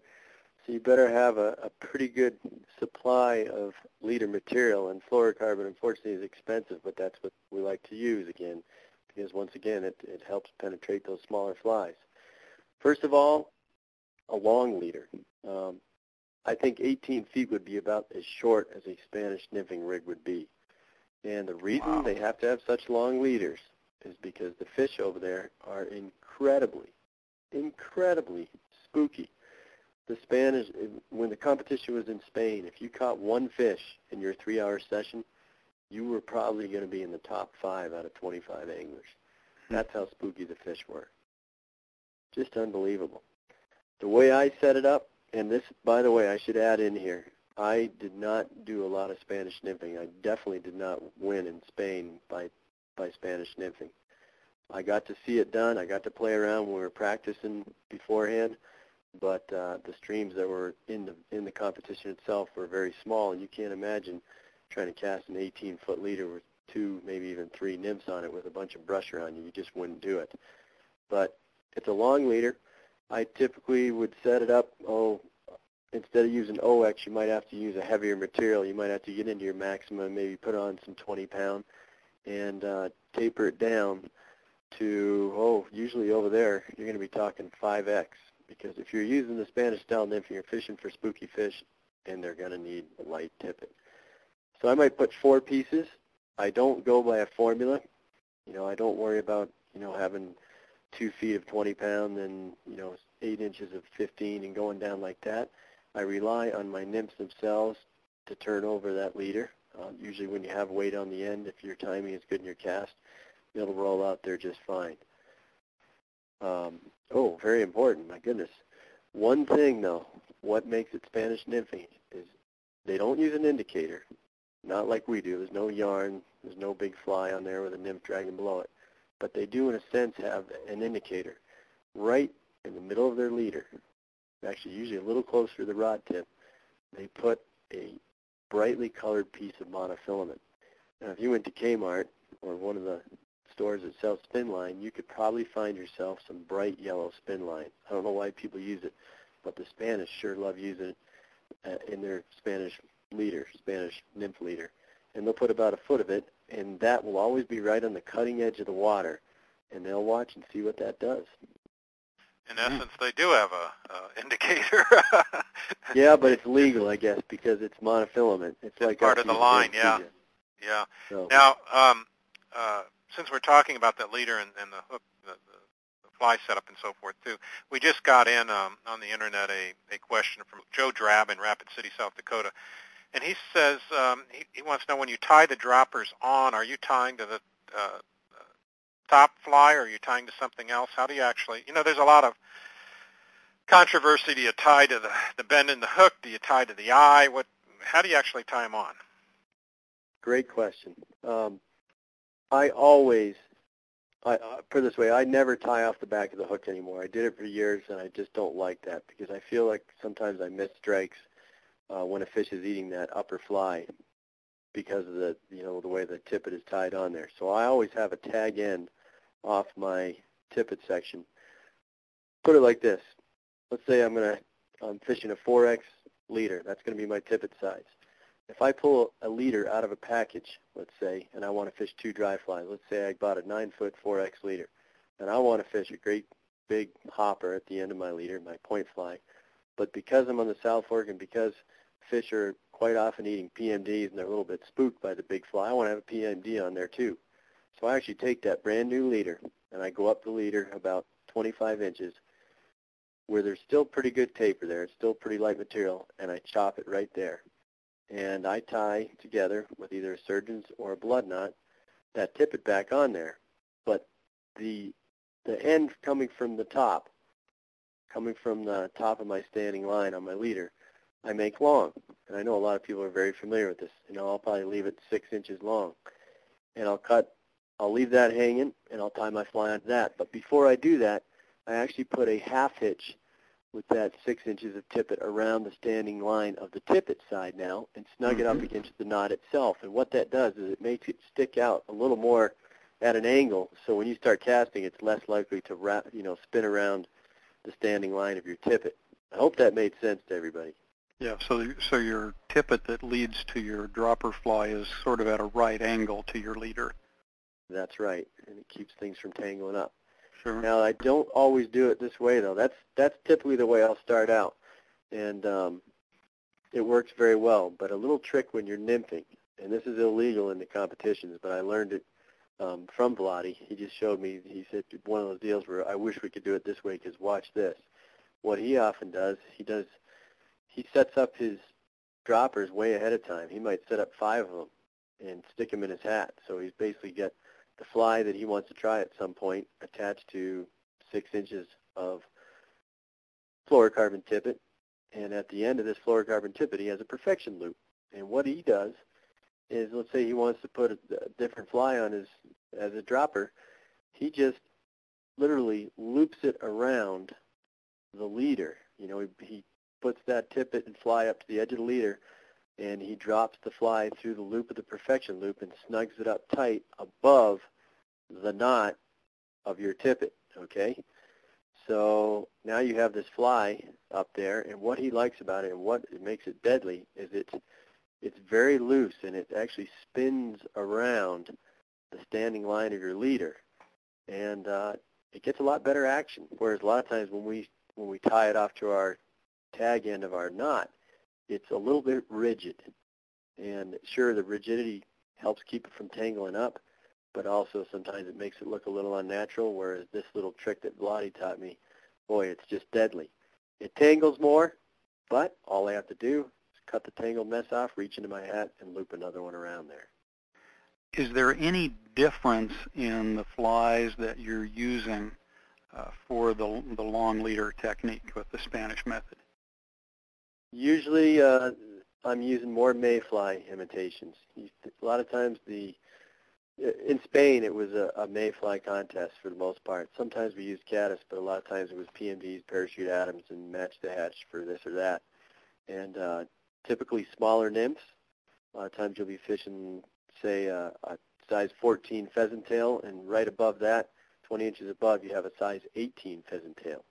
so you better have a, a pretty good supply of leader material, and fluorocarbon, unfortunately, is expensive, but that's what we like to use again because once again, it, it helps penetrate those smaller flies. First of all, a long leader. Um, I think 18 feet would be about as short as a Spanish nymphing rig would be. And the reason Wow. they have to have such long leaders is because the fish over there are incredibly, incredibly spooky. The Spanish, when the competition was in Spain, if you caught one fish in your three-hour session, you were probably going to be in the top five out of 25 anglers. Hmm. That's how spooky the fish were. Just unbelievable. The way I set it up, and this, by the way, I should add in here, I did not do a lot of Spanish nymphing. I definitely did not win in Spain by by Spanish nymphing. I got to see it done. I got to play around when we were practicing beforehand, but uh, the streams that were in the in the competition itself were very small. And you can't imagine trying to cast an 18-foot leader with two, maybe even three nymphs on it with a bunch of brush around you. You just wouldn't do it. But it's a long leader. I typically would set it up, oh, instead of using 0X, you might have to use a heavier material. You might have to get into your maximum, maybe put on some 20 pound and uh, taper it down to, oh, usually over there, you're going to be talking 5X. Because if you're using the Spanish style nymph, you're fishing for spooky fish, and they're going to need a light tippet. So I might put four pieces. I don't go by a formula. You know, I don't worry about, you know, having two feet of 20 pound and, you know, eight inches of 15 and going down like that. I rely on my nymphs themselves to turn over that leader. Uh, usually when you have weight on the end, if your timing is good in your cast, it'll roll out there just fine. Um, oh, very important, my goodness. One thing though, what makes it Spanish nymphing is they don't use an indicator, not like we do. There's no yarn, there's no big fly on there with a nymph dragging below it. But they do in a sense have an indicator right in the middle of their leader, actually usually a little closer to the rod tip, they put a brightly colored piece of monofilament. Now, if you went to Kmart or one of the stores that sell spin line, you could probably find yourself some bright yellow spin line. I don't know why people use it, but the Spanish sure love using it uh, in their Spanish leader, Spanish nymph leader. And they'll put about a foot of it, and that will always be right on the cutting edge of the water. And they'll watch and see what that does. In essence, they do have a, a indicator. Yeah, but it's legal, I guess, because it's monofilament. It's like part of the line, anesthesia. yeah. So, Now, um, uh, since we're talking about that leader and, and the hook, the, the, the fly setup and so forth too, we just got in um, on the internet a, a question from Joe Drab in Rapid City, South Dakota, and he says um, he, he wants to know when you tie the droppers on, are you tying to the uh, top fly or are you tying to something else? How do you actually, you know, there's a lot of controversy. Do you tie to the, the bend in the hook? Do you tie to the eye? What? How do you actually tie them on? great question. Um, I always, I uh, put it this way, I never tie off the back of the hook anymore. I did it for years, and I just don't like that because I feel like sometimes I miss strikes uh, when a fish is eating that upper fly because of the, you know, the way the tippet is tied on there. So I always have a tag end off my tippet section. Put it like this. Let's say I'm to, I'm fishing a 4X leader. That's to be my tippet size. If I pull a leader out of a package, let's say, and I want to fish two dry flies, let's say I bought a 9-foot 4X leader, and I want to fish a great big hopper at the end of my leader, my point fly, but because I'm on the South Fork and because fish are quite often eating PMDs and they're a little bit spooked by the big fly, I want to have a PMD on there too. So I actually take that brand new leader and I go up the leader about 25 inches where there's still pretty good taper there. It's still pretty light material, and I chop it right there. And I tie together with either a surgeon's or a blood knot that tippet back on there. But the the end coming from the top, coming from the top of my standing line on my leader, I make long. And I know a lot of people are very familiar with this. You know, I'll probably leave it six inches long. And I'll cut, I'll leave that hanging, and I'll tie my fly onto that. But before I do that, I actually put a half hitch with that six inches of tippet around the standing line of the tippet side now and snug it up Mhm. against the knot itself. And what that does is it makes it stick out a little more at an angle. So when you start casting, it's less likely to wrap, you know, spin around the standing line of your tippet. I hope that made sense to everybody. Yeah, so so your tippet that leads to your dropper fly is sort of at a right angle to your leader. That's right, and it keeps things from tangling up. Sure. Now I don't always do it this way though. That's that's typically the way I'll start out, and um, it works very well. But a little trick when you're nymphing and this is illegal in the competitions, but I learned it um, from Vladi. He just showed me. He said one of those deals where I wish we could do it this way because watch this. What he often does, he does, he sets up his droppers way ahead of time. He might set up five of them and stick them in his hat. So he's basically got the fly that he wants to try at some point attached to six inches of fluorocarbon tippet. And at the end of this fluorocarbon tippet, he has a perfection loop. And what he does is, let's say he wants to put a, a different fly on his as a dropper, he just literally loops it around the leader. You know, he, he puts that tippet and fly up to the edge of the leader, and he drops the fly through the loop of the perfection loop and snugs it up tight above the knot of your tippet, okay? So now you have this fly up there, and what he likes about it and what makes it deadly is it's it's very loose and it actually spins around the standing line of your leader, and uh, it gets a lot better action. Whereas a lot of times when we when we tie it off to our tag end of our knot, it's a little bit rigid. And sure, the rigidity helps keep it from tangling up, but also sometimes it makes it look a little unnatural, whereas this little trick that Vladi taught me, boy, it's just deadly. It tangles more, but all I have to do is cut the tangled mess off, reach into my hat, and loop another one around there. Is there any difference in the flies that you're using uh, for the, the long leader technique with the Spanish method? Usually uh, I'm using more mayfly imitations. A lot of times the in Spain, it was a, a mayfly contest for the most part. Sometimes we used caddis, but a lot of times it was PMDs, parachute Adams, and match the hatch for this or that. And uh, typically smaller nymphs. A lot of times you'll be fishing, say, uh, a size 14 pheasant tail, and right above that, 20 inches above, you have a size 18 pheasant tail.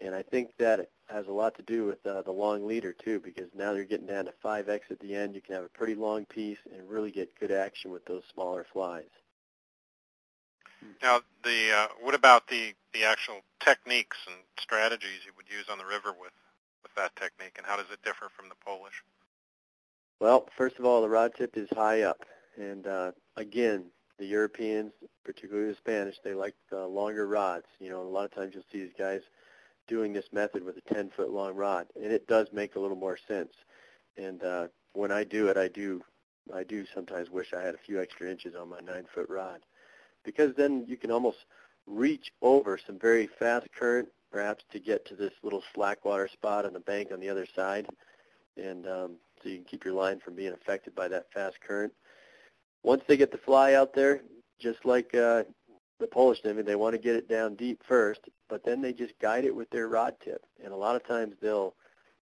And I think that has a lot to do with uh, the long leader too, because now you're getting down to 5x at the end. You can have a pretty long piece and really get good action with those smaller flies. Now, the uh, what about the the actual techniques and strategies you would use on the river with with that technique, and how does it differ from the Polish? Well, first of all, the rod tip is high up, and uh, again, the Europeans, particularly the Spanish, they like uh, longer rods. You know, a lot of times you'll see these guys doing this method with a 10 foot long rod, and it does make a little more sense. And uh, when I do it, I do I do sometimes wish I had a few extra inches on my nine foot rod, because then you can almost reach over some very fast current, perhaps to get to this little slack water spot on the bank on the other side, and um, so you can keep your line from being affected by that fast current. Once they get the fly out there, just like uh, the Polish nymph, they want to get it down deep first, but then they just guide it with their rod tip. And a lot of times they'll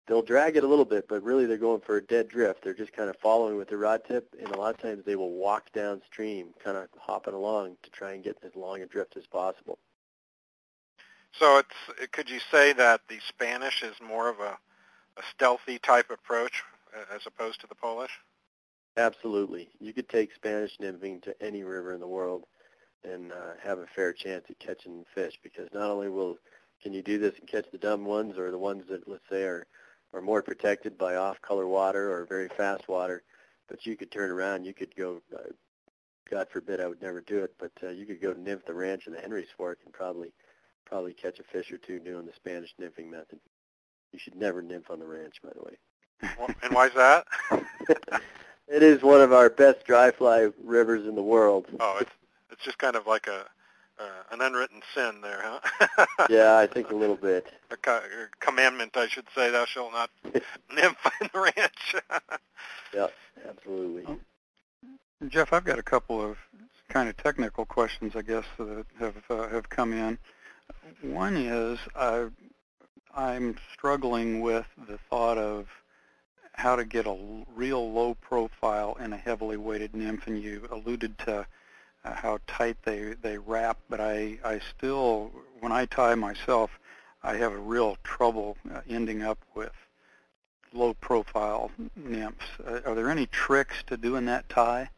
they'll drag it a little bit, but really they're going for a dead drift. They're just kind of following with their rod tip, and a lot of times they will walk downstream, kind of hopping along to try and get as long a drift as possible. So it's could you say that the Spanish is more of a, a stealthy type approach as opposed to the Polish? Absolutely. You could take Spanish nymphing to any river in the world and uh, have a fair chance at catching fish because not only will can you do this and catch the dumb ones or the ones that let's say are are more protected by off-color water or very fast water, but you could turn around. You could go. Uh, God forbid I would never do it, but uh, you could go nymph the ranch in the Henry's Fork and probably probably catch a fish or two doing the Spanish nymphing method. You should never nymph on the ranch, by the way. and why is that? it is one of our best dry fly rivers in the world. Oh, it's it's just kind of like a uh, an unwritten sin there, huh? yeah, I think a little bit. A co- commandment, I should say, thou shalt not nymph in the ranch. yeah, absolutely. Oh. Jeff, I've got a couple of kind of technical questions, I guess, that have uh, have come in. One is I, I'm struggling with the thought of how to get a real low profile in a heavily weighted nymph, and you alluded to uh, how tight they, they wrap, but I, I still, when I tie myself, I have a real trouble uh, ending up with low profile nymphs. Uh, are there any tricks to doing that tie?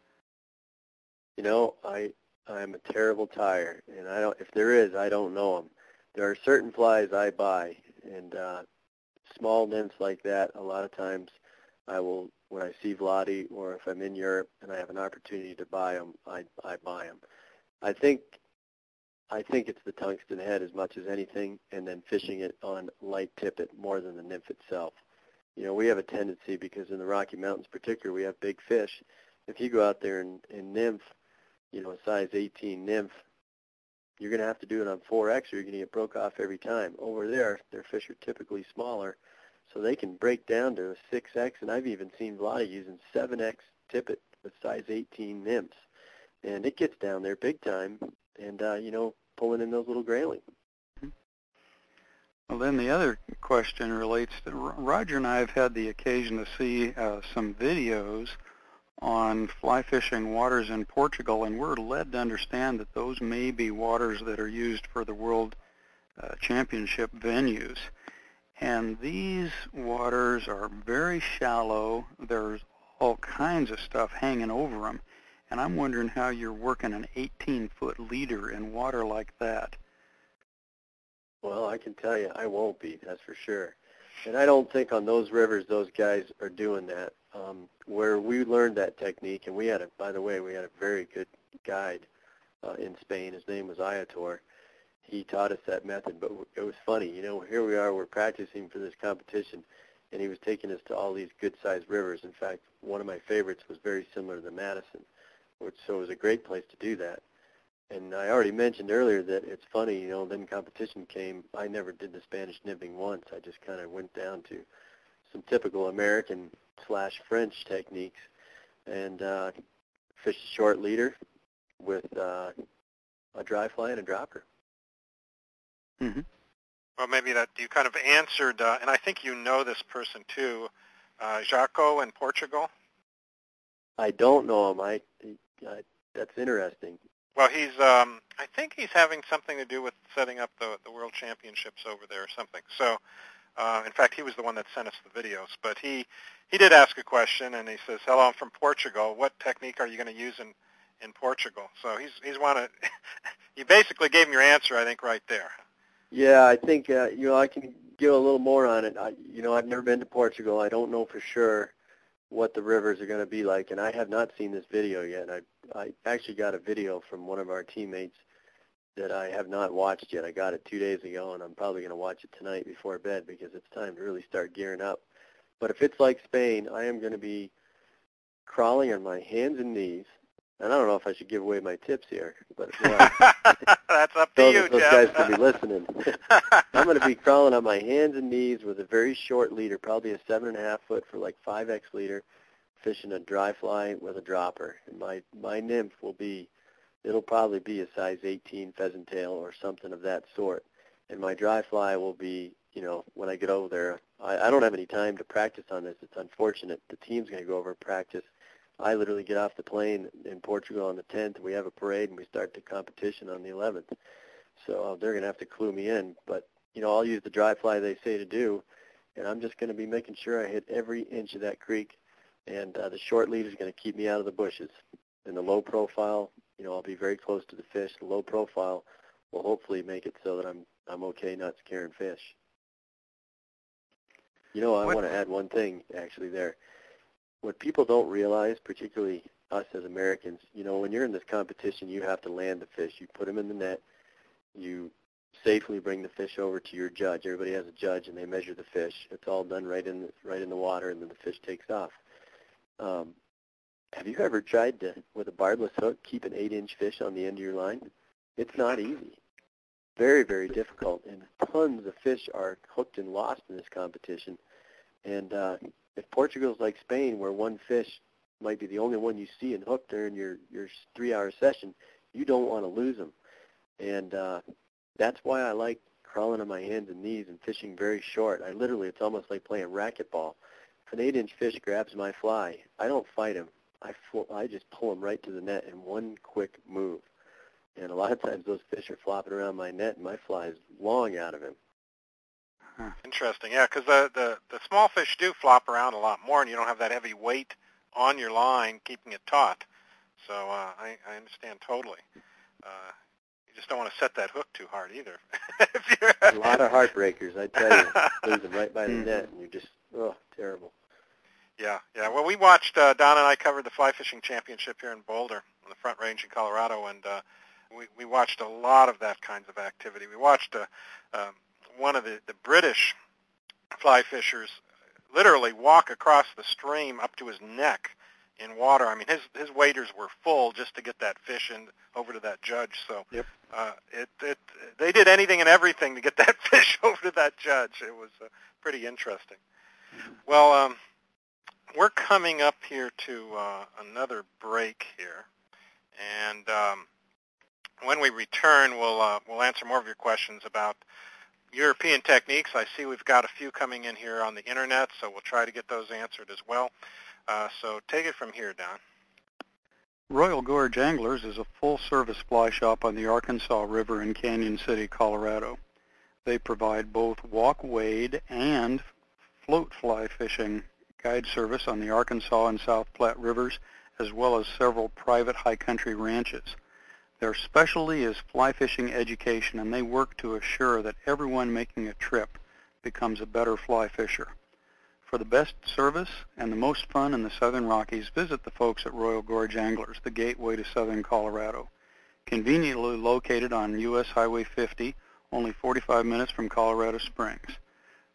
You know, I I'm a terrible tyer, and I don't. If there is, I don't know them. There are certain flies I buy, and uh, small nymphs like that. A lot of times, I will when I see Vladi or if I'm in Europe and I have an opportunity to buy them, I I buy them. I think I think it's the tungsten head as much as anything, and then fishing it on light tippet more than the nymph itself. You know, we have a tendency because in the Rocky Mountains, particularly, we have big fish. If you go out there and, and nymph, you know, a size 18 nymph, you're going to have to do it on 4X or you're going to get broke off every time. Over there, their fish are typically smaller, so they can break down to a 6X, and I've even seen Vladi using 7X tippet with size 18 nymphs. And it gets down there big time, and, uh, you know, pulling in those little grayling. Well, then the other question relates to Roger and I have had the occasion to see uh, some videos on fly fishing waters in Portugal, and we're led to understand that those may be waters that are used for the World uh, Championship venues. And these waters are very shallow. There's all kinds of stuff hanging over them. And I'm wondering how you're working an 18-foot leader in water like that. Well, I can tell you, I won't be. That's for sure. And I don't think on those rivers those guys are doing that. Um, where we learned that technique, and we had a, by the way, we had a very good guide uh, in Spain. His name was Ayator. He taught us that method, but it was funny. You know, here we are, we're practicing for this competition, and he was taking us to all these good-sized rivers. In fact, one of my favorites was very similar to the Madison, which so it was a great place to do that. And I already mentioned earlier that it's funny, you know, then competition came. I never did the Spanish nymphing once. I just kind of went down to some typical American slash French techniques and uh, fished a short leader with uh, a dry fly and a dropper. Mm-hmm. Well, maybe that you kind of answered, uh, and I think you know this person too, uh, Jaco in Portugal. I don't know him. I, I that's interesting. Well, he's. Um, I think he's having something to do with setting up the the World Championships over there or something. So, uh, in fact, he was the one that sent us the videos. But he he did ask a question, and he says, "Hello, I'm from Portugal. What technique are you going to use in in Portugal?" So he's he's one of. you basically gave him your answer, I think, right there. Yeah, I think uh, you know I can give a little more on it. I, you know, I've never been to Portugal. I don't know for sure what the rivers are going to be like, and I have not seen this video yet. I I actually got a video from one of our teammates that I have not watched yet. I got it two days ago, and I'm probably going to watch it tonight before bed because it's time to really start gearing up. But if it's like Spain, I am going to be crawling on my hands and knees I don't know if I should give away my tips here, but that's up to you, those Jeff. guys could be listening. I'm going to be crawling on my hands and knees with a very short leader, probably a seven and a half foot for like 5x leader, fishing a dry fly with a dropper. And my my nymph will be, it'll probably be a size 18 pheasant tail or something of that sort. And my dry fly will be, you know, when I get over there. I, I don't have any time to practice on this. It's unfortunate. The team's going to go over and practice I literally get off the plane in Portugal on the 10th. We have a parade and we start the competition on the 11th. So uh, they're going to have to clue me in. But, you know, I'll use the dry fly they say to do, and I'm just going to be making sure I hit every inch of that creek. And uh, the short lead is going to keep me out of the bushes. And the low profile, you know, I'll be very close to the fish. The low profile will hopefully make it so that I'm I'm okay not scaring fish. You know, I what? want to add one thing actually there what people don't realize, particularly us as Americans, you know, when you're in this competition, you have to land the fish. You put them in the net. You safely bring the fish over to your judge. Everybody has a judge, and they measure the fish. It's all done right in the, right in the water, and then the fish takes off. Um, have you ever tried to, with a barbless hook, keep an eight-inch fish on the end of your line? It's not easy. Very, very difficult, and tons of fish are hooked and lost in this competition. And uh, if Portugal's like Spain, where one fish might be the only one you see and hook during your your three-hour session, you don't want to lose them, and uh, that's why I like crawling on my hands and knees and fishing very short. I literally, it's almost like playing racquetball. If an eight-inch fish grabs my fly, I don't fight him. I full, I just pull him right to the net in one quick move. And a lot of times those fish are flopping around my net, and my fly is long out of him. Huh. Interesting, yeah, because the, the the small fish do flop around a lot more, and you don't have that heavy weight on your line keeping it taut. So uh, I, I understand totally. Uh, you just don't want to set that hook too hard either. a lot of heartbreakers, I tell you, lose them right by the net, and you're just oh terrible. Yeah, yeah. Well, we watched uh, Don and I covered the fly fishing championship here in Boulder on the Front Range in Colorado, and uh, we we watched a lot of that kinds of activity. We watched uh, um, one of the the British fly fishers literally walk across the stream up to his neck in water. I mean, his his waders were full just to get that fish in over to that judge. So yep. uh, it it they did anything and everything to get that fish over to that judge. It was uh, pretty interesting. Well, um, we're coming up here to uh, another break here, and um, when we return, we'll uh, we'll answer more of your questions about European techniques. I see we've got a few coming in here on the internet, so we'll try to get those answered as well. Uh, so take it from here, Don. Royal Gorge Anglers is a full-service fly shop on the Arkansas River in Cañon City, Colorado. They provide both walk wade and float fly fishing guide service on the Arkansas and South Platte rivers, as well as several private high country ranches. Their specialty is fly fishing education, and they work to assure that everyone making a trip becomes a better fly fisher. For the best service and the most fun in the Southern Rockies, visit the folks at Royal Gorge Anglers, the gateway to southern Colorado. Conveniently located on U.S. Highway 50, only 45 minutes from Colorado Springs.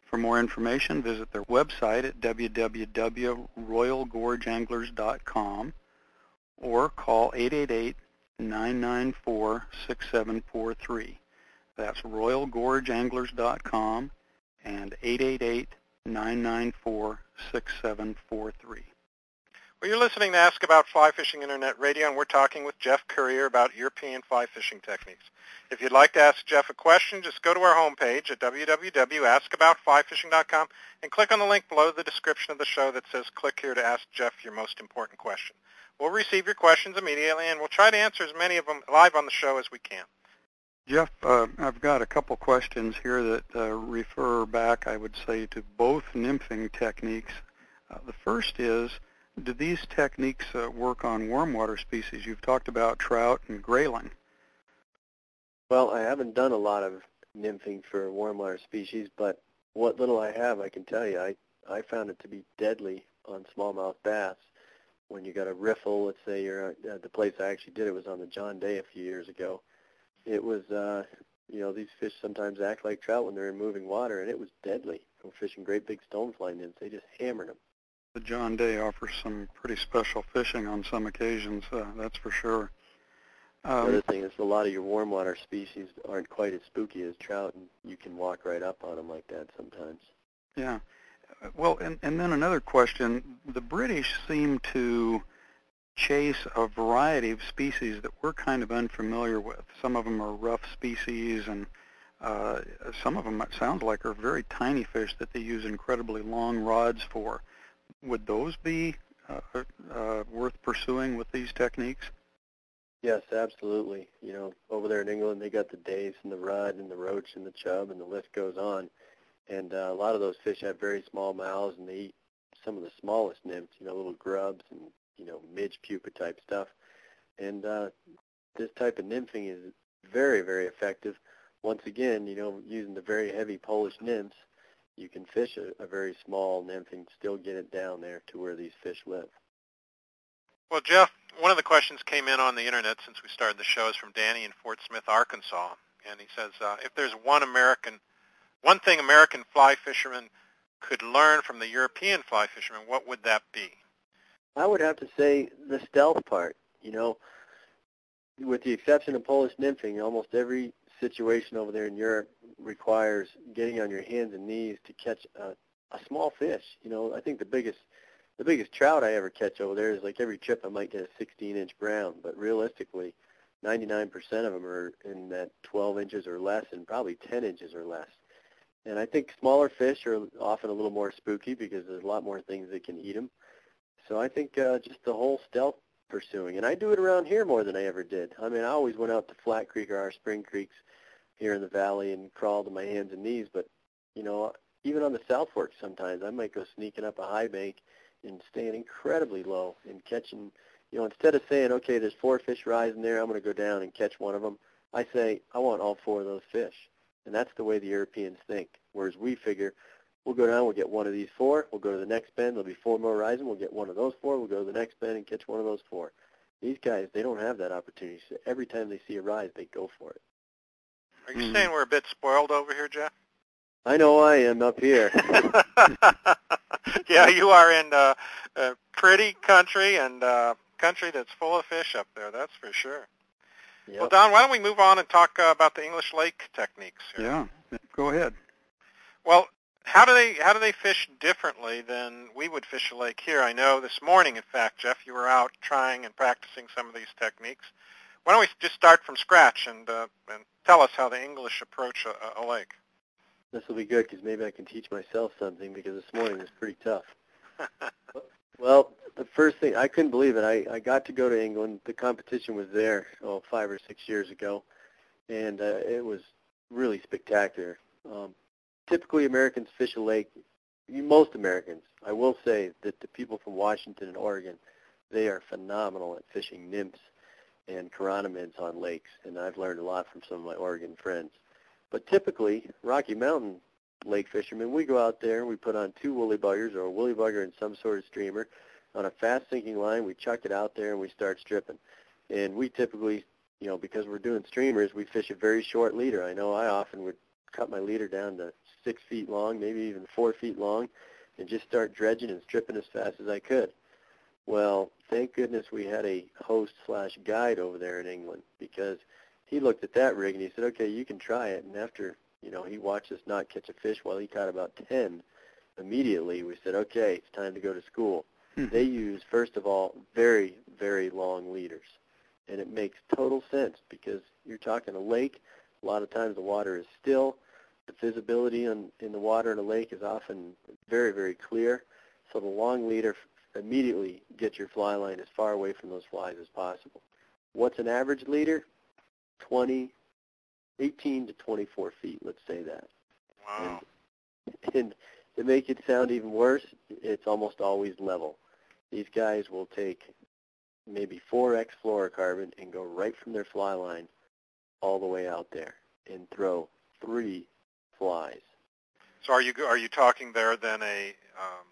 For more information, visit their website at www.royalgorgeanglers.com or call 888 994-6743. That's royalgorgeanglers.com and 888-994-6743. Well, you're listening to Ask About Fly Fishing Internet Radio, and we're talking with Jeff Currier about European fly fishing techniques. If you'd like to ask Jeff a question, just go to our homepage at www.askaboutflyfishing.com and click on the link below the description of the show that says click here to ask Jeff your most important question. We'll receive your questions immediately, and we'll try to answer as many of them live on the show as we can. Jeff, uh, I've got a couple questions here that uh, refer back, I would say, to both nymphing techniques. Uh, the first is, do these techniques uh, work on warm water species? You've talked about trout and grayling. Well, I haven't done a lot of nymphing for warm water species, but what little I have, I can tell you, I, I found it to be deadly on smallmouth bass when you got a riffle, let's say you're at the place I actually did it was on the John Day a few years ago. It was, uh, you know, these fish sometimes act like trout when they're in moving water, and it was deadly. We're fishing great big stonefly nymphs. They just hammered them. The John Day offers some pretty special fishing on some occasions, uh, that's for sure. Um, the other thing is a lot of your warm water species aren't quite as spooky as trout, and you can walk right up on them like that sometimes. Yeah. Well, and, and then another question. The British seem to chase a variety of species that we're kind of unfamiliar with. Some of them are rough species, and uh, some of them, it sounds like, are very tiny fish that they use incredibly long rods for. Would those be uh, uh, worth pursuing with these techniques? Yes, absolutely. You know, over there in England, they got the dace and the rudd and the roach and the chub, and the list goes on. And uh, a lot of those fish have very small mouths, and they eat some of the smallest nymphs, you know, little grubs and, you know, midge pupa type stuff. And uh, this type of nymphing is very, very effective. Once again, you know, using the very heavy Polish nymphs, you can fish a, a very small nymph and still get it down there to where these fish live. Well, Jeff, one of the questions came in on the internet since we started the show is from Danny in Fort Smith, Arkansas. And he says, uh, if there's one American one thing American fly fishermen could learn from the European fly fishermen, what would that be? I would have to say the stealth part. You know, with the exception of Polish nymphing, almost every situation over there in Europe requires getting on your hands and knees to catch a, a small fish. You know, I think the biggest the biggest trout I ever catch over there is like every trip I might get a 16 inch brown, but realistically, 99% of them are in that 12 inches or less and probably 10 inches or less. And I think smaller fish are often a little more spooky because there's a lot more things that can eat them. So I think uh, just the whole stealth pursuing. And I do it around here more than I ever did. I mean, I always went out to Flat Creek or our spring creeks here in the valley and crawled to my hands and knees. But, you know, even on the South Fork sometimes, I might go sneaking up a high bank and staying incredibly low and catching, you know, instead of saying, okay, there's four fish rising there, I'm going to go down and catch one of them, I say, I want all four of those fish. And that's the way the Europeans think. Whereas we figure We'll go down, we'll get one of these four. We'll go to the next bend, there'll be four more rising. We'll get one of those four. We'll go to the next bend and catch one of those four. These guys, they don't have that opportunity. So every time they see a rise, they go for it. Are you mm-hmm. saying we're a bit spoiled over here, Jeff? I know I am up here. yeah, you are in uh, a pretty country and uh, country that's full of fish up there. That's for sure. Yep. Well, Don, why don't we move on and talk uh, about the English lake techniques? Here? Yeah, go ahead. Well, how do they how do they fish differently than we would fish a lake here? I know this morning, in fact, Jeff, you were out trying and practicing some of these techniques. Why don't we just start from scratch and uh, and tell us how the English approach a, a lake? This will be good because maybe I can teach myself something because this morning was pretty tough. well, the first thing I couldn't believe it. I I got to go to England. The competition was there oh five or six years ago, and uh, it was really spectacular. Um, typically Americans fish a lake. Most Americans, I will say that the people from Washington and Oregon, they are phenomenal at fishing nymphs and chironomids on lakes, and I've learned a lot from some of my Oregon friends. But typically, Rocky Mountain lake fishermen, we go out there, we put on two woolly buggers or a woolly bugger and some sort of streamer on a fast sinking line, we chuck it out there and we start stripping. And we typically, you know, because we're doing streamers, we fish a very short leader. I know I often would cut my leader down to six feet long, maybe even four feet long, and just start dredging and stripping as fast as I could. Well, thank goodness we had a host slash guide over there in England because he looked at that rig and he said, okay, you can try it. And after, you know, he watched us not catch a fish while he caught about 10, immediately we said, okay, it's time to go to school. Mm-hmm. They use, first of all, very, very long leaders. And it makes total sense because you're talking a lake. A lot of times the water is still the visibility in, in the water in a lake is often very, very clear. So the long leader immediately gets your fly line as far away from those flies as possible. What's an average leader? 20, 18 to 24 feet, let's say that. Wow. And, and to make it sound even worse, it's almost always level. These guys will take maybe 4x fluorocarbon and go right from their fly line all the way out there and throw three flies. So are you are you talking there then a um,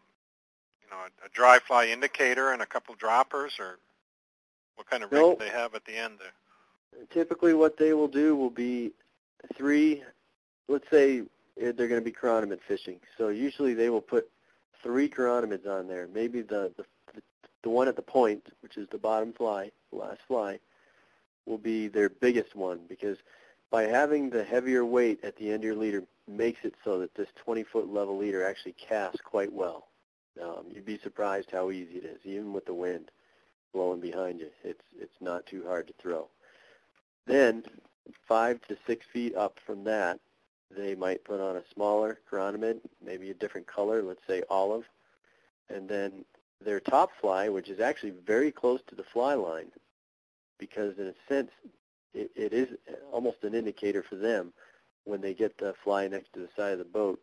you know a, a dry fly indicator and a couple droppers, or what kind of rig nope. do they have at the end there? Typically, what they will do will be three. Let's say they're going to be chironomid fishing, so usually they will put three chironomids on there. Maybe the, the the one at the point, which is the bottom fly, the last fly, will be their biggest one because by having the heavier weight at the end of your leader makes it so that this 20-foot level leader actually casts quite well. Um, you'd be surprised how easy it is, even with the wind blowing behind you. It's it's not too hard to throw. Then, five to six feet up from that, they might put on a smaller chironomid, maybe a different color, let's say olive, and then their top fly, which is actually very close to the fly line, because in a sense, it, it is almost an indicator for them when they get the fly next to the side of the boat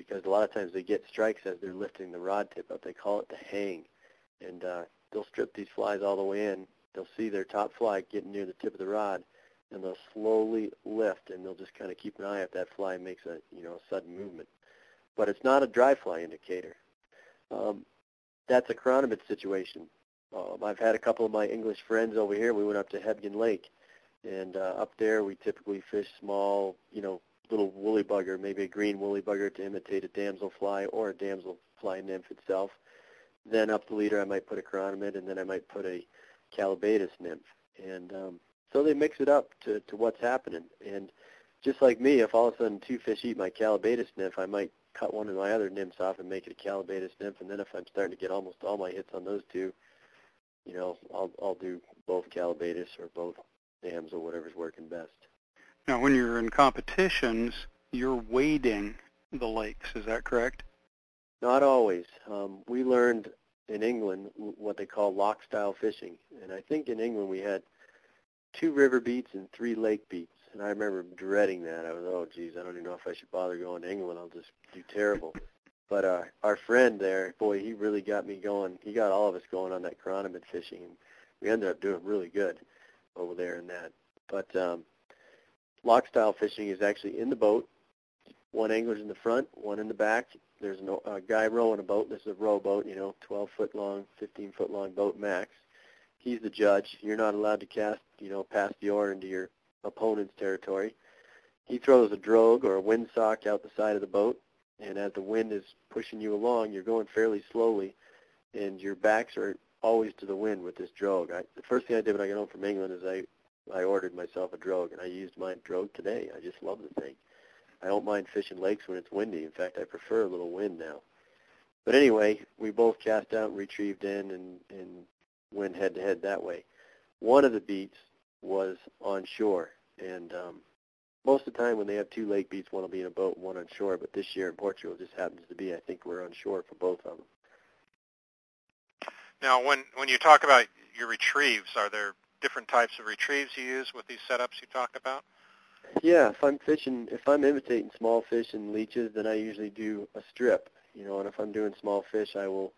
because a lot of times they get strikes as they're lifting the rod tip up. They call it the hang. And uh, they'll strip these flies all the way in. They'll see their top fly getting near the tip of the rod, and they'll slowly lift, and they'll just kind of keep an eye if that fly makes a you know a sudden movement. But it's not a dry fly indicator. Um, that's a chironomid situation. Um, I've had a couple of my English friends over here. We went up to Hebgen Lake, and uh, up there, we typically fish small, you know, little woolly bugger, maybe a green woolly bugger to imitate a damselfly fly or a damselfly fly nymph itself. Then up the leader, I might put a chironomid, and then I might put a callibaetis nymph. And um, so they mix it up to, to what's happening. And just like me, if all of a sudden two fish eat my callibaetis nymph, I might cut one of my other nymphs off and make it a callibaetis nymph. And then if I'm starting to get almost all my hits on those two, you know, I'll I'll do both callibaetis or both dams or whatever's working best. Now, when you're in competitions, you're wading the lakes. Is that correct? Not always. Um, we learned in England what they call loch style fishing, and I think in England we had two river beats and three lake beats. And I remember dreading that. I was, oh, geez, I don't even know if I should bother going to England. I'll just do terrible. But uh, our friend there, boy, he really got me going. He got all of us going on that chironomid fishing, and we ended up doing really good over there in that. But um, loch style fishing is actually in the boat. one angler's in the front, one in the back. There's a guy rowing a boat. This is a rowboat, you know, 12 foot long, 15 foot long boat max. He's the judge. You're not allowed to cast, you know, past the oar into your opponent's territory. He throws a drogue or a windsock out the side of the boat, and as the wind is pushing you along, you're going fairly slowly, and your backs are always to the wind with this drogue. I, the first thing I did when I got home from England is I I ordered myself a drogue, and I used my drogue today. I just love the thing. I don't mind fishing lakes when it's windy. In fact, I prefer a little wind now. But anyway, we both cast out and retrieved in and, and went head to head that way. One of the beats was on shore, and um, most of the time when they have two lake beats, one will be in a boat, one on shore. But this year in Portugal, it just happens to be I think we're on shore for both of them. Now, when when you talk about your retrieves, are there different types of retrieves you use with these setups you talk about? Yeah, if I'm fishing, if I'm imitating small fish and leeches, then I usually do a strip. You know, and if I'm doing small fish, I will,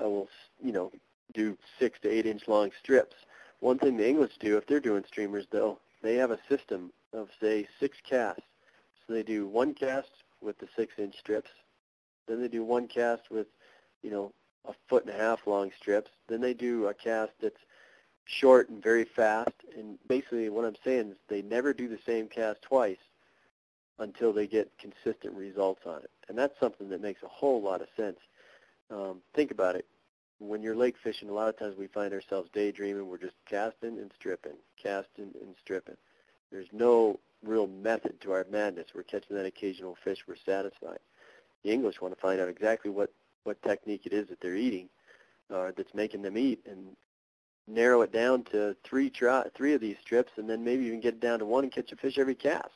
I will, you know, do six to eight inch long strips. One thing the English do, if they're doing streamers, though, they have a system of say six casts. So they do one cast with the six inch strips, then they do one cast with, you know, a foot and a half long strips. Then they do a cast that's short and very fast. And basically what I'm saying is they never do the same cast twice until they get consistent results on it. And that's something that makes a whole lot of sense. Um, think about it. When you're lake fishing, a lot of times we find ourselves daydreaming. We're just casting and stripping, casting and stripping. There's no real method to our madness. We're catching that occasional fish. We're satisfied. The English want to find out exactly what, what technique it is that they're eating uh, that's making them eat, and narrow it down to three try, three of these strips, and then maybe even get it down to one and catch a fish every cast.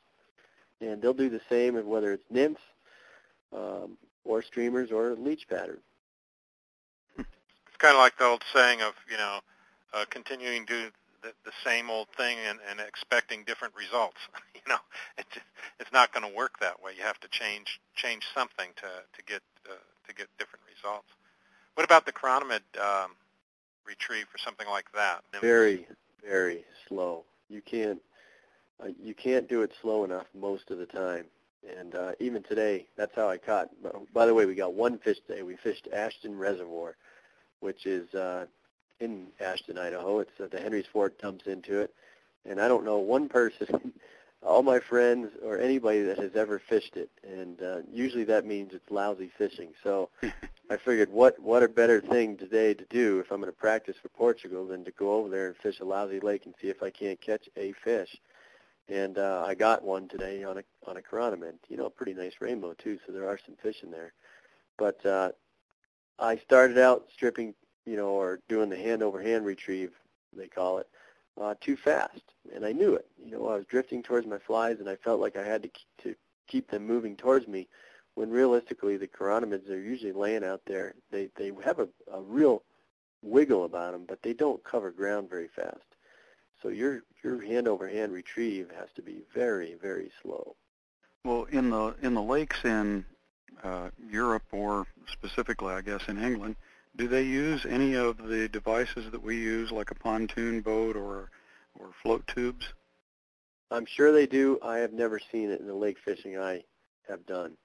And they'll do the same whether it's nymphs um, or streamers or leech pattern. Kind of like the old saying of you know uh, continuing to the, the same old thing and, and expecting different results. you know, it's it's not going to work that way. You have to change change something to to get uh, to get different results. What about the chironomid um, retrieve for something like that? Very, very slow. You can't uh, you can't do it slow enough most of the time. And uh, even today, that's how I caught. By the way, we got one fish today. We fished Ashton Reservoir, which is uh, in Ashton, Idaho. It's uh, the Henry's Fork dumps into it, and I don't know one person, all my friends or anybody that has ever fished it, and uh, usually that means it's lousy fishing. So I figured what what a better thing today to do if I'm going to practice for Portugal than to go over there and fish a lousy lake and see if I can't catch a fish. And uh, I got one today on a on a chironomid. You know, a pretty nice rainbow too, so there are some fish in there. But uh, I started out stripping, you know, or doing the hand over hand retrieve, they call it, uh, too fast, and I knew it. You know, I was drifting towards my flies, and I felt like I had to to keep them moving towards me when realistically the chironomids are usually laying out there. They they have a, a real wiggle about them, but they don't cover ground very fast. So your your hand over hand retrieve has to be very very slow. Well, in the in the lakes in Europe or specifically, I guess, in England, do they use any of the devices that we use, like a pontoon boat or or float tubes? I'm sure they do. I have never seen it in the lake fishing I have done.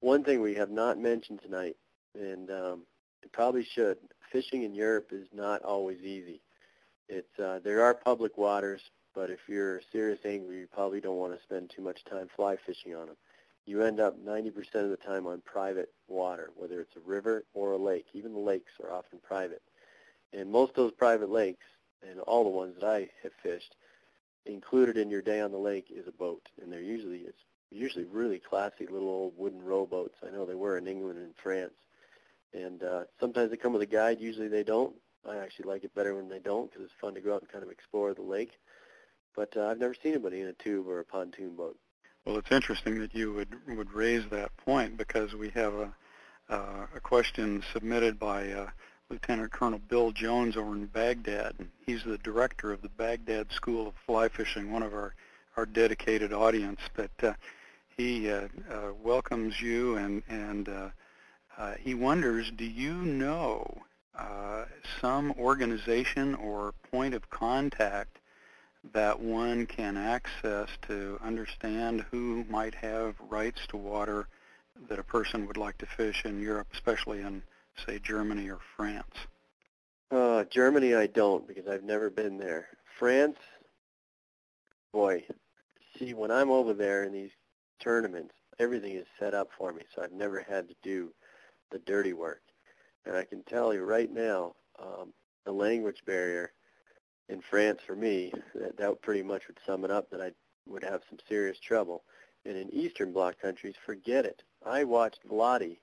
One thing we have not mentioned tonight, and um, probably should, fishing in Europe is not always easy. It's uh, there are public waters, but if you're a serious angler, you probably don't want to spend too much time fly fishing on them. You end up 90% of the time on private water, whether it's a river or a lake. Even the lakes are often private. And most of those private lakes, and all the ones that I have fished, included in your day on the lake is a boat, and they're usually it's usually really classy little old wooden rowboats. I know they were in England and France. And uh, sometimes they come with a guide. Usually they don't. I actually like it better when they don't because it's fun to go out and kind of explore the lake. But uh, I've never seen anybody in a tube or a pontoon boat. Well, it's interesting that you would would raise that point because we have a uh, a question submitted by uh, Lieutenant Colonel Bill Jones over in Baghdad. And he's the director of the Baghdad School of Fly Fishing, one of our our dedicated audience. But uh, he uh, uh, welcomes you, and and uh, he wonders, do you know some organization or point of contact that one can access to understand who might have rights to water that a person would like to fish in Europe, especially in, say, Germany or France? Uh, Germany, I don't because I've never been there. France, boy, see, when I'm over there in these tournaments, everything is set up for me, so I've never had to do the dirty work. And I can tell you right now, um, the language barrier in France for me, that, that pretty much would sum it up that I would have some serious trouble. And in Eastern Bloc countries, forget it. I watched Vladi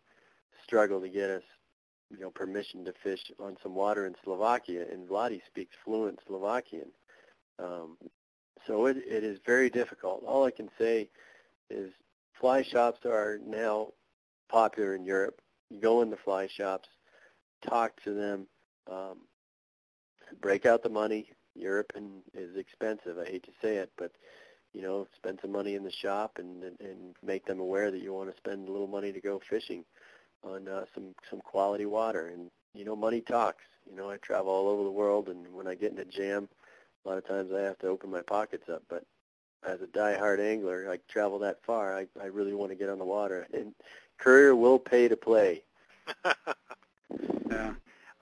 struggle to get us, you know, permission to fish on some water in Slovakia, and Vladi speaks fluent Slovakian. Um, so it, it is very difficult. All I can say is fly shops are now popular in Europe. You go in the fly shops, talk to them, um, break out the money. Europe and is expensive. I hate to say it, but you know, spend some money in the shop and and, and make them aware that you want to spend a little money to go fishing on uh, some some quality water. And you know, money talks. You know, I travel all over the world, and when I get in a jam, a lot of times I have to open my pockets up. But as a die-hard angler, I travel that far. I I really want to get on the water, and Currier will pay to play. yeah.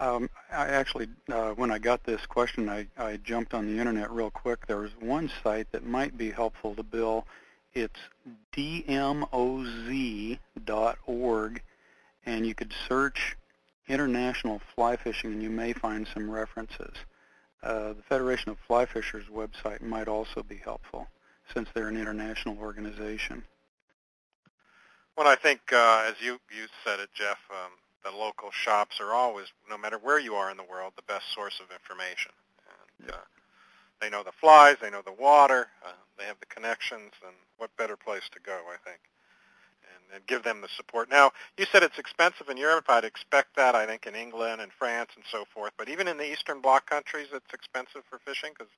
Um, I actually, uh, when I got this question, I, I jumped on the internet real quick. There was one site that might be helpful to Bill. It's dmoz.org, and you could search international fly fishing, and you may find some references. Uh, the Federation of Fly Fishers website might also be helpful, since they're an international organization. Well, I think, uh, as you, you said it, Jeff, um, the local shops are always, no matter where you are in the world, the best source of information. And, uh, they know the flies, they know the water, uh, they have the connections, and what better place to go, I think, and, and give them the support. Now, you said it's expensive in Europe. I'd expect that, I think, in England and France and so forth. But even in the Eastern Bloc countries, it's expensive for fishing because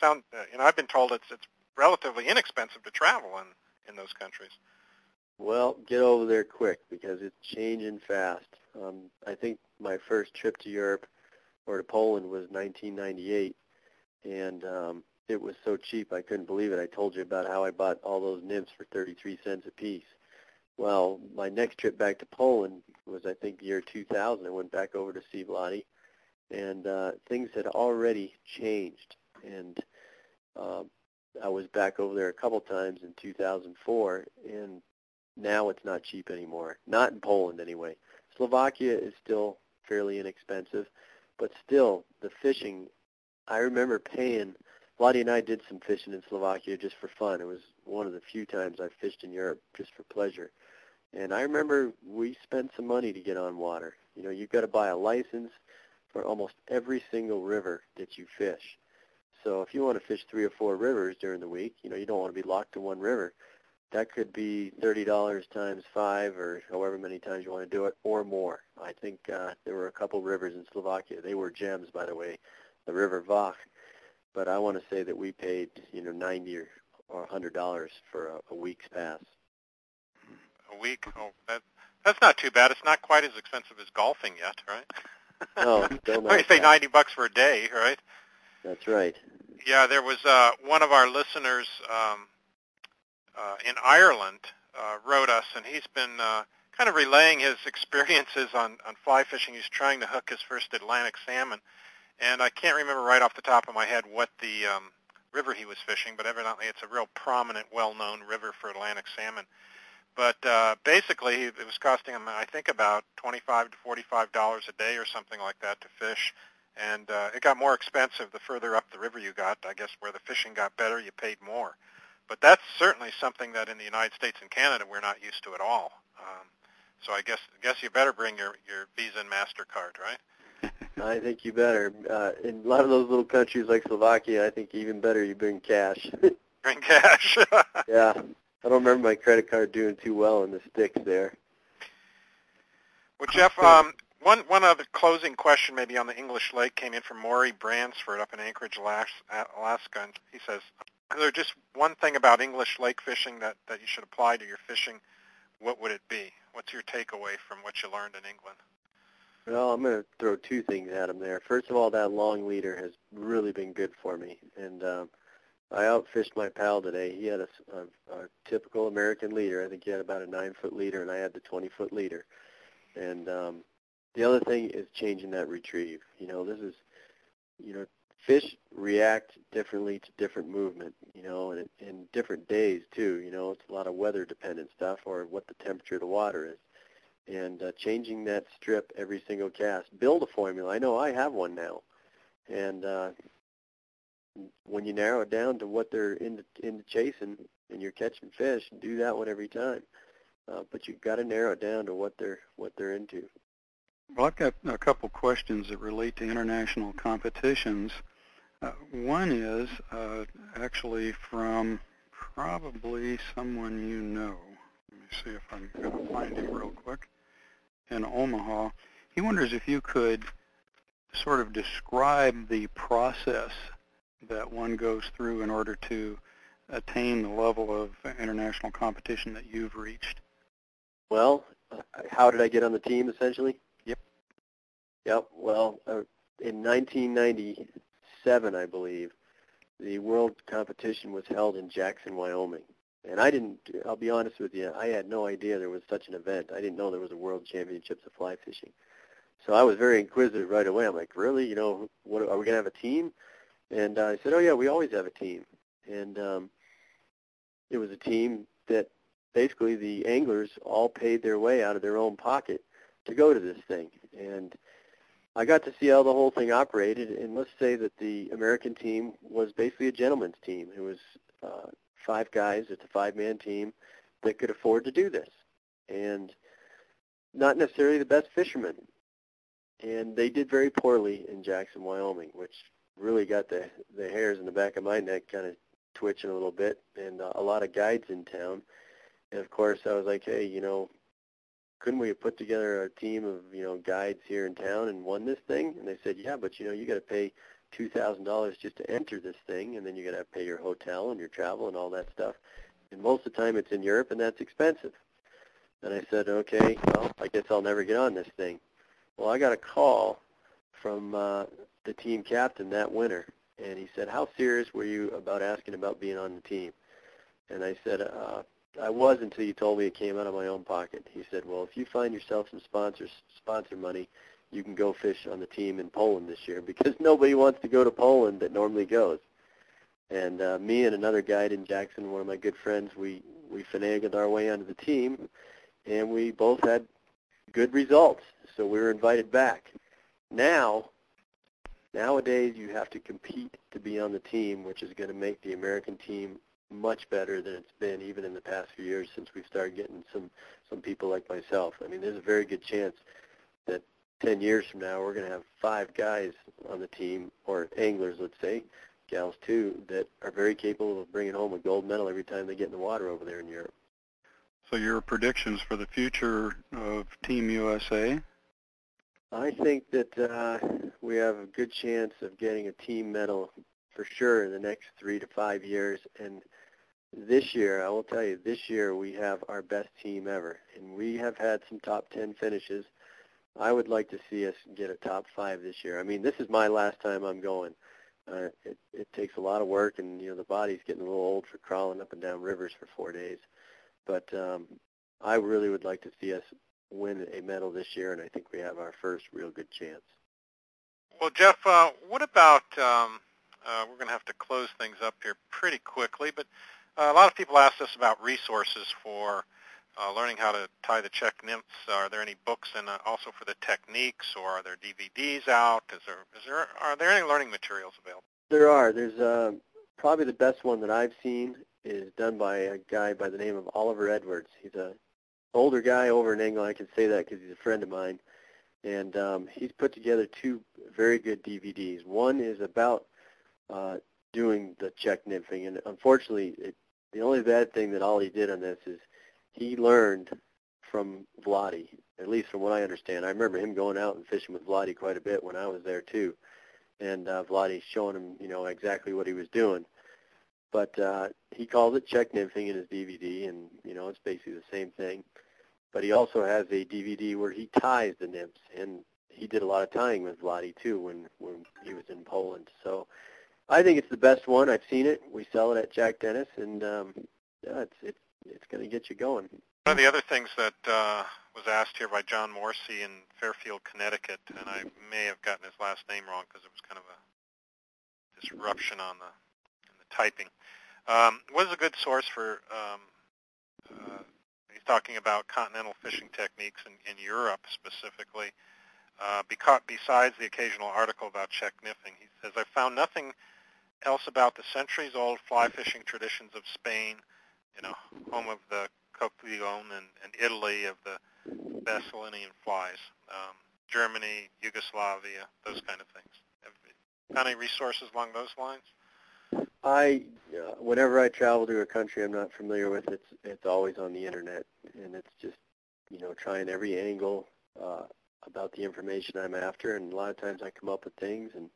sound, uh, you know, I've been told it's it's relatively inexpensive to travel in in those countries. Well, get over there quick because it's changing fast. Um, I think my first trip to Europe or to Poland was 1998, and um, it was so cheap I couldn't believe it. I told you about how I bought all those nymphs for 33 cents a piece. Well, my next trip back to Poland was I think year 2000. I went back over to see Vladi, and uh, things had already changed. And uh, I was back over there a couple times in 2004, and now it's not cheap anymore. Not in Poland anyway. Slovakia is still fairly inexpensive, but still the fishing. I remember paying. Vladi and I did some fishing in Slovakia just for fun. It was one of the few times I fished in Europe just for pleasure. And I remember we spent some money to get on water. You know, you've got to buy a license for almost every single river that you fish. So if you want to fish three or four rivers during the week, you know, you don't want to be locked to one river that could be thirty dollars times five, or however many times you want to do it, or more. I think uh, there were a couple rivers in Slovakia. They were gems, by the way, the River Vach. But I want to say that we paid, you know, ninety or or hundred dollars for a, a week's pass. A week? Oh, that that's not too bad. It's not quite as expensive as golfing yet, right? No, still not. you say ninety bucks for a day, right? That's right. Yeah, there was uh, one of our listeners. Um, in Ireland uh, wrote us, and he's been uh, kind of relaying his experiences on, on fly fishing. He's trying to hook his first Atlantic salmon, and I can't remember right off the top of my head what the um, river he was fishing, but evidently it's a real prominent, well-known river for Atlantic salmon. But uh, basically, it was costing him, I think, about twenty-five to forty-five dollars a day or something like that to fish. And uh, it got more expensive the further up the river you got. I guess where the fishing got better, you paid more. But that's certainly something that in the United States and Canada we're not used to at all. Um, so I guess I guess you better bring your your Visa and Mastercard, right? I think you better. Uh, in a lot of those little countries like Slovakia, I think even better you bring cash. bring cash. yeah, I don't remember my credit card doing too well in the sticks there. Well, Jeff, um, one one other closing question maybe on the English Lake came in from Maury Bransford up in Anchorage, Alaska, and he says, there just one thing about English lake fishing that, that you should apply to your fishing, what would it be? What's your takeaway from what you learned in England? Well, I'm going to throw two things at him there. First of all, that long leader has really been good for me, and um, I outfished my pal today. He had a, a, a typical American leader. I think he had about a nine foot leader, and I had the 20 foot leader. And um, the other thing is changing that retrieve. You know, this is, you know, fish react differently to different movement. You know, and in different days too. You know, it's a lot of weather dependent stuff or what the temperature of the water is. And uh, changing that strip every single cast. Build a formula. I know I have one now. And uh, when you narrow it down to what they're into, into chasing and you're catching fish, do that one every time. Uh, but you've got to narrow it down to what they're what they're into. Well, I've got a couple questions that relate to international competitions. Uh, one is uh, actually from probably someone you know. Let me see if I'm going to find him real quick. In Omaha, he wonders if you could sort of describe the process that one goes through in order to attain the level of international competition that you've reached? Well, uh, how did I get on the team essentially? Yep. Yep. Well, in 1990, Seven, I believe, the world competition was held in Jackson, Wyoming. And I didn't, I'll be honest with you, I had no idea there was such an event. I didn't know there was a world championships of fly fishing. So I was very inquisitive right away. I'm like, really? You know, what are we going to have a team? And uh, I said, oh, yeah, we always have a team. And um, it was a team that basically the anglers all paid their way out of their own pocket to go to this thing. And I got to see how the whole thing operated. And let's say that the American team was basically a gentleman's team. It was uh, five guys. It's a five-man team that could afford to do this. And not necessarily the best fishermen. And they did very poorly in Jackson, Wyoming, which really got the the hairs in the back of my neck kind of twitching a little bit, and uh, a lot of guides in town. And of course, I was like, hey, you know, couldn't we have put together a team of you know guides here in town and won this thing? And they said, yeah, but you know, you got to pay two thousand dollars just to enter this thing, and then you got to pay your hotel and your travel and all that stuff. And most of the time, it's in Europe, and that's expensive. And I said, okay, well, I guess I'll never get on this thing. Well, I got a call from uh, the team captain that winter, and he said, "How serious were you about asking about being on the team?" And I said, uh, "I was until you told me it came out of my own pocket." He said, "Well, if you find yourself some sponsors sponsor money, you can go fish on the team in Poland this year because nobody wants to go to Poland that normally goes." And uh, me and another guide in Jackson, one of my good friends, we we finagled our way onto the team, and we both had good results. So we were invited back. Now Nowadays, you have to compete to be on the team, which is going to make the American team much better than it's been even in the past few years since we've started getting some some people like myself. I mean, there's a very good chance that 10 years from now we're going to have five guys on the team, or anglers, let's say, gals too, that are very capable of bringing home a gold medal every time they get in the water over there in Europe. So your predictions for the future of Team USA? I think that uh, we have a good chance of getting a team medal for sure in the next three to five years. And this year, I will tell you, this year we have our best team ever. And we have had some top 10 finishes. I would like to see us get a top five this year. I mean, this is my last time I'm going. Uh, it, it takes a lot of work, and you know the body's getting a little old for crawling up and down rivers for four days. But um, I really would like to see us win a medal this year, and I think we have our first real good chance. Well, Jeff, uh, what about, um, uh, we're going to have to close things up here pretty quickly, but a lot of people ask us about resources for uh, learning how to tie the Czech nymphs. Are there any books and uh, also for the techniques, or are there DVDs out? Is there, is there, are there any learning materials available? There are. There's uh, probably the best one that I've seen is done by a guy by the name of Oliver Edwards. He's a older guy over in England. I can say that because he's a friend of mine, and um, he's put together two very good DVDs. One is about uh, doing the Czech nymphing, and unfortunately, it, the only bad thing that Ollie did on this is he learned from Vladi, at least from what I understand. I remember him going out and fishing with Vladi quite a bit when I was there too, and uh, Vladi showing him, you know, exactly what he was doing. But uh, he calls it Czech nymphing in his DVD, and you know it's basically the same thing. But he also has a DVD where he ties the nymphs, and he did a lot of tying with Vladi too when when he was in Poland. So I think it's the best one. I've seen it. We sell it at Jack Dennis, and um, yeah, it's it's it's going to get you going. One of the other things that uh, was asked here by John Morsey in Fairfield, Connecticut, and I may have gotten his last name wrong because it was kind of a disruption on the, the typing. Um, what is a good source for, um, uh, he's talking about continental fishing techniques in, in Europe specifically, uh, because, besides the occasional article about Czech nymphing. He says, I found nothing else about the centuries-old fly fishing traditions of Spain, you know, home of the Coquillon and, and Italy of the Basilinian flies, um, Germany, Yugoslavia, those kind of things. Found any resources along those lines? I, uh, whenever I travel to a country I'm not familiar with, it's it's always on the internet, and it's just, you know, trying every angle uh, about the information I'm after, and a lot of times I come up with things, and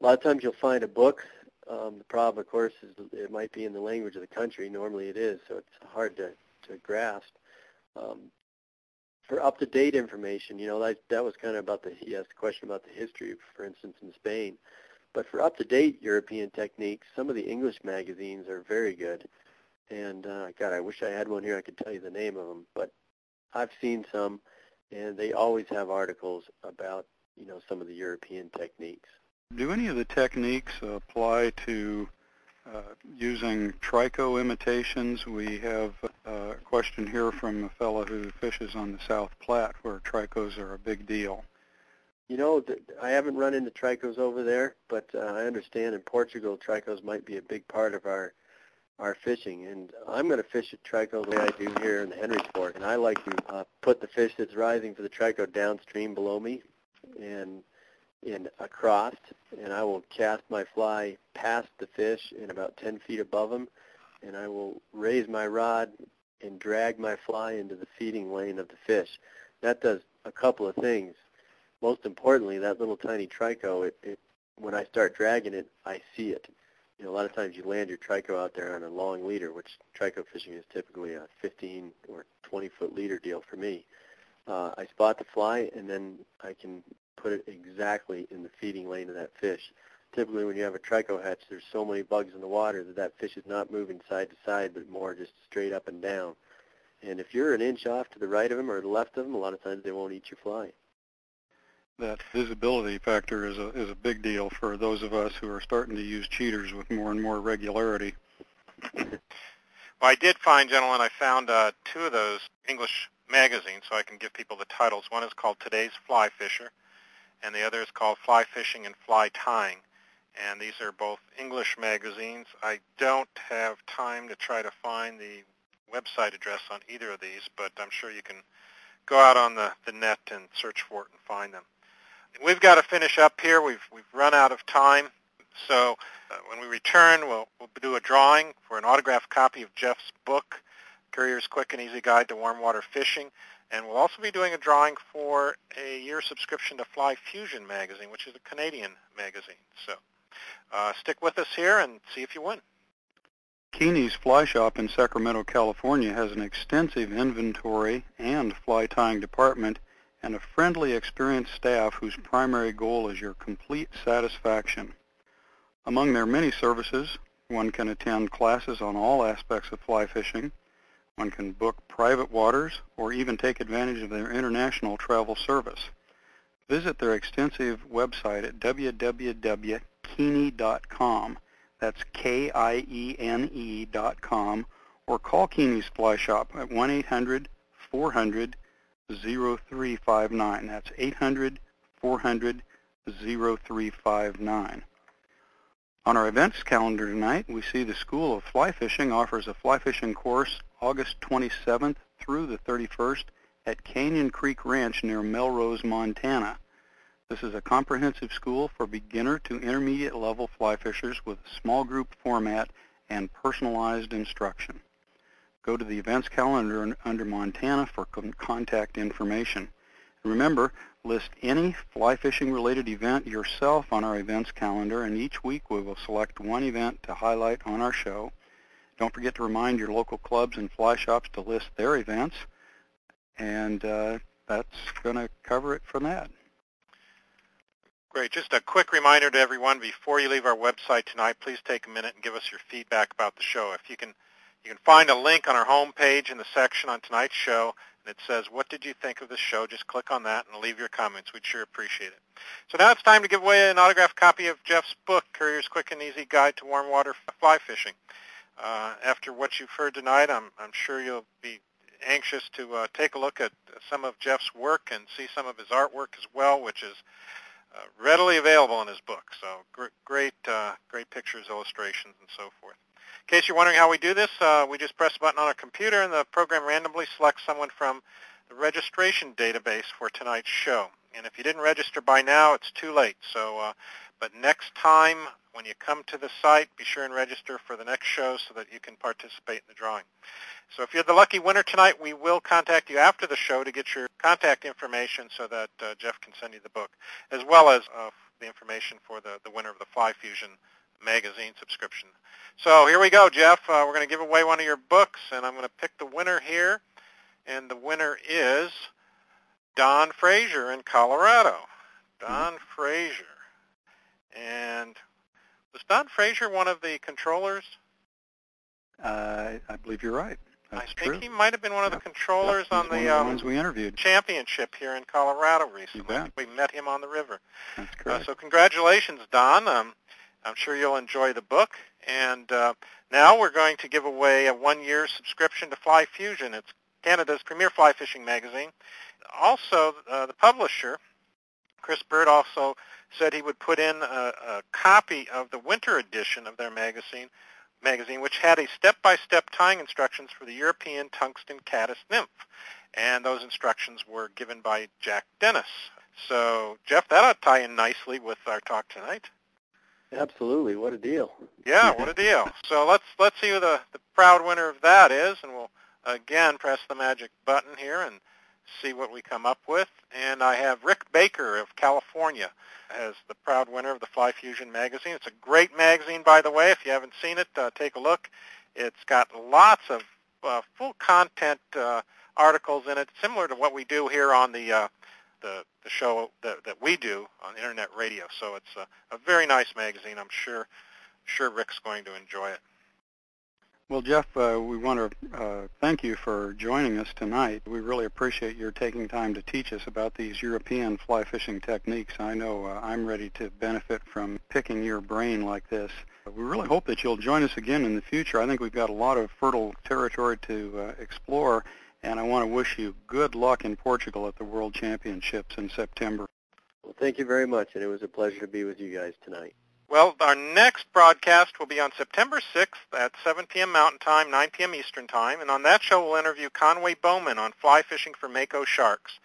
a lot of times you'll find a book. Um, the problem, of course, is it might be in the language of the country. Normally it is, so it's hard to to grasp. Um, for up-to-date information, you know, that that was kind of about the he asked a question about the history, for instance, in Spain. But for up-to-date European techniques, some of the English magazines are very good. And uh, God, I wish I had one here. I could tell you the name of them. But I've seen some, and they always have articles about you know some of the European techniques. Do any of the techniques apply to uh, using trico imitations? We have a question here from a fellow who fishes on the South Platte, where tricos are a big deal. You know, I haven't run into tricos over there, but uh, I understand in Portugal tricos might be a big part of our our fishing. And I'm going to fish a trico the way I do here in the Henry's Fork, and I like to uh, put the fish that's rising for the trico downstream below me, and in across, and I will cast my fly past the fish and about 10 feet above them, and I will raise my rod and drag my fly into the feeding lane of the fish. That does a couple of things most importantly, that little tiny trico, it, it, when I start dragging it, I see it. You know, a lot of times you land your trico out there on a long leader, which trico fishing is typically a 15 or 20 foot leader deal for me. Uh, I spot the fly, and then I can put it exactly in the feeding lane of that fish. Typically, when you have a trico hatch, there's so many bugs in the water that that fish is not moving side to side, but more just straight up and down. And if you're an inch off to the right of them or the left of them, a lot of times they won't eat your fly that visibility factor is a is a big deal for those of us who are starting to use cheaters with more and more regularity. Well, I did find, gentlemen, I found uh, two of those English magazines, so I can give people the titles. One is called Today's Fly Fisher, and the other is called Fly Fishing and Fly Tying. And these are both English magazines. I don't have time to try to find the website address on either of these, but I'm sure you can go out on the, the net and search for it and find them we've got to finish up here. We've we've run out of time. So uh, when we return, we'll we'll do a drawing for an autographed copy of Jeff's book, Currier's Quick and Easy Guide to Warm Water Fishing, and we'll also be doing a drawing for a year subscription to Fly Fusion magazine, which is a Canadian magazine. So uh, stick with us here and see if you win. Kiene's Fly Shop in Sacramento, California has an extensive inventory and fly tying department and a friendly, experienced staff whose primary goal is your complete satisfaction. Among their many services, one can attend classes on all aspects of fly fishing, one can book private waters, or even take advantage of their international travel service. Visit their extensive website at www.kiene.com. That's K-I-E-N-E dot com, or call Kiene's Fly Shop at 1-800-400 0359. That's 800 400 0359. On our events calendar tonight, we see the School of Fly Fishing offers a fly fishing course August 27th through the 31st at Canyon Creek Ranch near Melrose, Montana. This is a comprehensive school for beginner to intermediate level fly fishers with a small group format and personalized instruction go to the events calendar under Montana for contact information. Remember, list any fly fishing related event yourself on our events calendar, and each week we will select one event to highlight on our show. Don't forget to remind your local clubs and fly shops to list their events, and uh, that's going to cover it for that. Great. Just a quick reminder to everyone before you leave our website tonight, please take a minute and give us your feedback about the show. If you can, you can find a link on our homepage in the section on tonight's show, and it says, what did you think of the show? Just click on that and leave your comments. We'd sure appreciate it. So now it's time to give away an autographed copy of Jeff's book, Currier's Quick and Easy Guide to Warm Water Fly Fishing. Uh, after what you've heard tonight, I'm, I'm sure you'll be anxious to uh, take a look at some of Jeff's work and see some of his artwork as well, which is uh, readily available in his book. So gr- great, uh, great pictures, illustrations, and so forth. In case you're wondering how we do this, uh, we just press a button on our computer and the program randomly selects someone from the registration database for tonight's show. And if you didn't register by now, it's too late. So, but next time when you come to the site, be sure and register for the next show so that you can participate in the drawing. So if you're the lucky winner tonight, we will contact you after the show to get your contact information so that uh, Jeff can send you the book, as well as uh, the information for the, the winner of the Fly Fusion magazine subscription. So here we go, Jeff. Uh, we're going to give away one of your books, and I'm going to pick the winner here. And the winner is Don Frazier in Colorado. Don mm-hmm. Frazier. And was Don Frazier one of the controllers? Uh, I believe you're right. That's I think true. he might have been one of the controllers on the, um, we interviewed. championship here in Colorado recently. We met him on the river. That's correct. Uh, so congratulations, Don. Um, I'm sure you'll enjoy the book. And uh, now we're going to give away a one-year subscription to Fly Fusion. It's Canada's premier fly fishing magazine. Also, uh, the publisher, Chris Bird, also said he would put in a, a copy of the winter edition of their magazine, magazine, which had a step-by-step tying instructions for the European tungsten caddis nymph. And those instructions were given by Jack Dennis. So, Jeff, that ought to tie in nicely with our talk tonight. Absolutely. What a deal. Yeah, what a deal. So let's let's see who the, the proud winner of that is, and we'll again press the magic button here and see what we come up with. And I have Rick Baker of California as the proud winner of the Fly Fusion magazine. It's a great magazine, by the way. If you haven't seen it, uh, take a look. It's got lots of uh, full content uh, articles in it, similar to what we do here on the uh, the, the show that, that we do on internet radio. So it's a, a very nice magazine. I'm sure sure Rick's going to enjoy it. Well, Jeff, uh, we want to uh, thank you for joining us tonight. We really appreciate your taking time to teach us about these European fly fishing techniques. I know uh, I'm ready to benefit from picking your brain like this. We really hope that you'll join us again in the future. I think we've got a lot of fertile territory to uh, explore, and I want to wish you good luck in Portugal at the World Championships in September. Well, thank you very much, and it was a pleasure to be with you guys tonight. Well, our next broadcast will be on September 6th at 7 p.m. Mountain Time, 9 p.m. Eastern Time, and on that show we'll interview Conway Bowman on fly fishing for Mako sharks.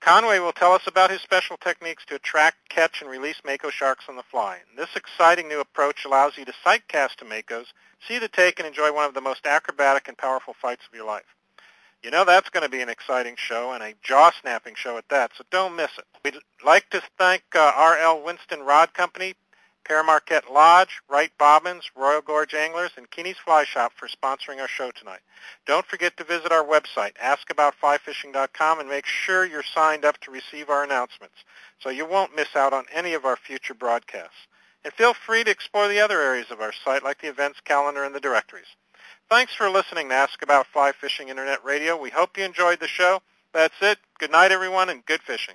Conway will tell us about his special techniques to attract, catch, and release Mako sharks on the fly. And this exciting new approach allows you to sight cast to Makos, see the take, and enjoy one of the most acrobatic and powerful fights of your life. You know that's going to be an exciting show and a jaw-snapping show at that, so don't miss it. We'd like to thank uh, R.L. Winston Rod Company, Pere Marquette Lodge, Rite Bobbins, Royal Gorge Anglers, and Kiene's Fly Shop for sponsoring our show tonight. Don't forget to visit our website, askaboutflyfishing.com, and make sure you're signed up to receive our announcements so you won't miss out on any of our future broadcasts. And feel free to explore the other areas of our site like the events calendar and the directories. Thanks for listening to Ask About Fly Fishing Internet Radio. We hope you enjoyed the show. That's it. Good night, everyone, and good fishing.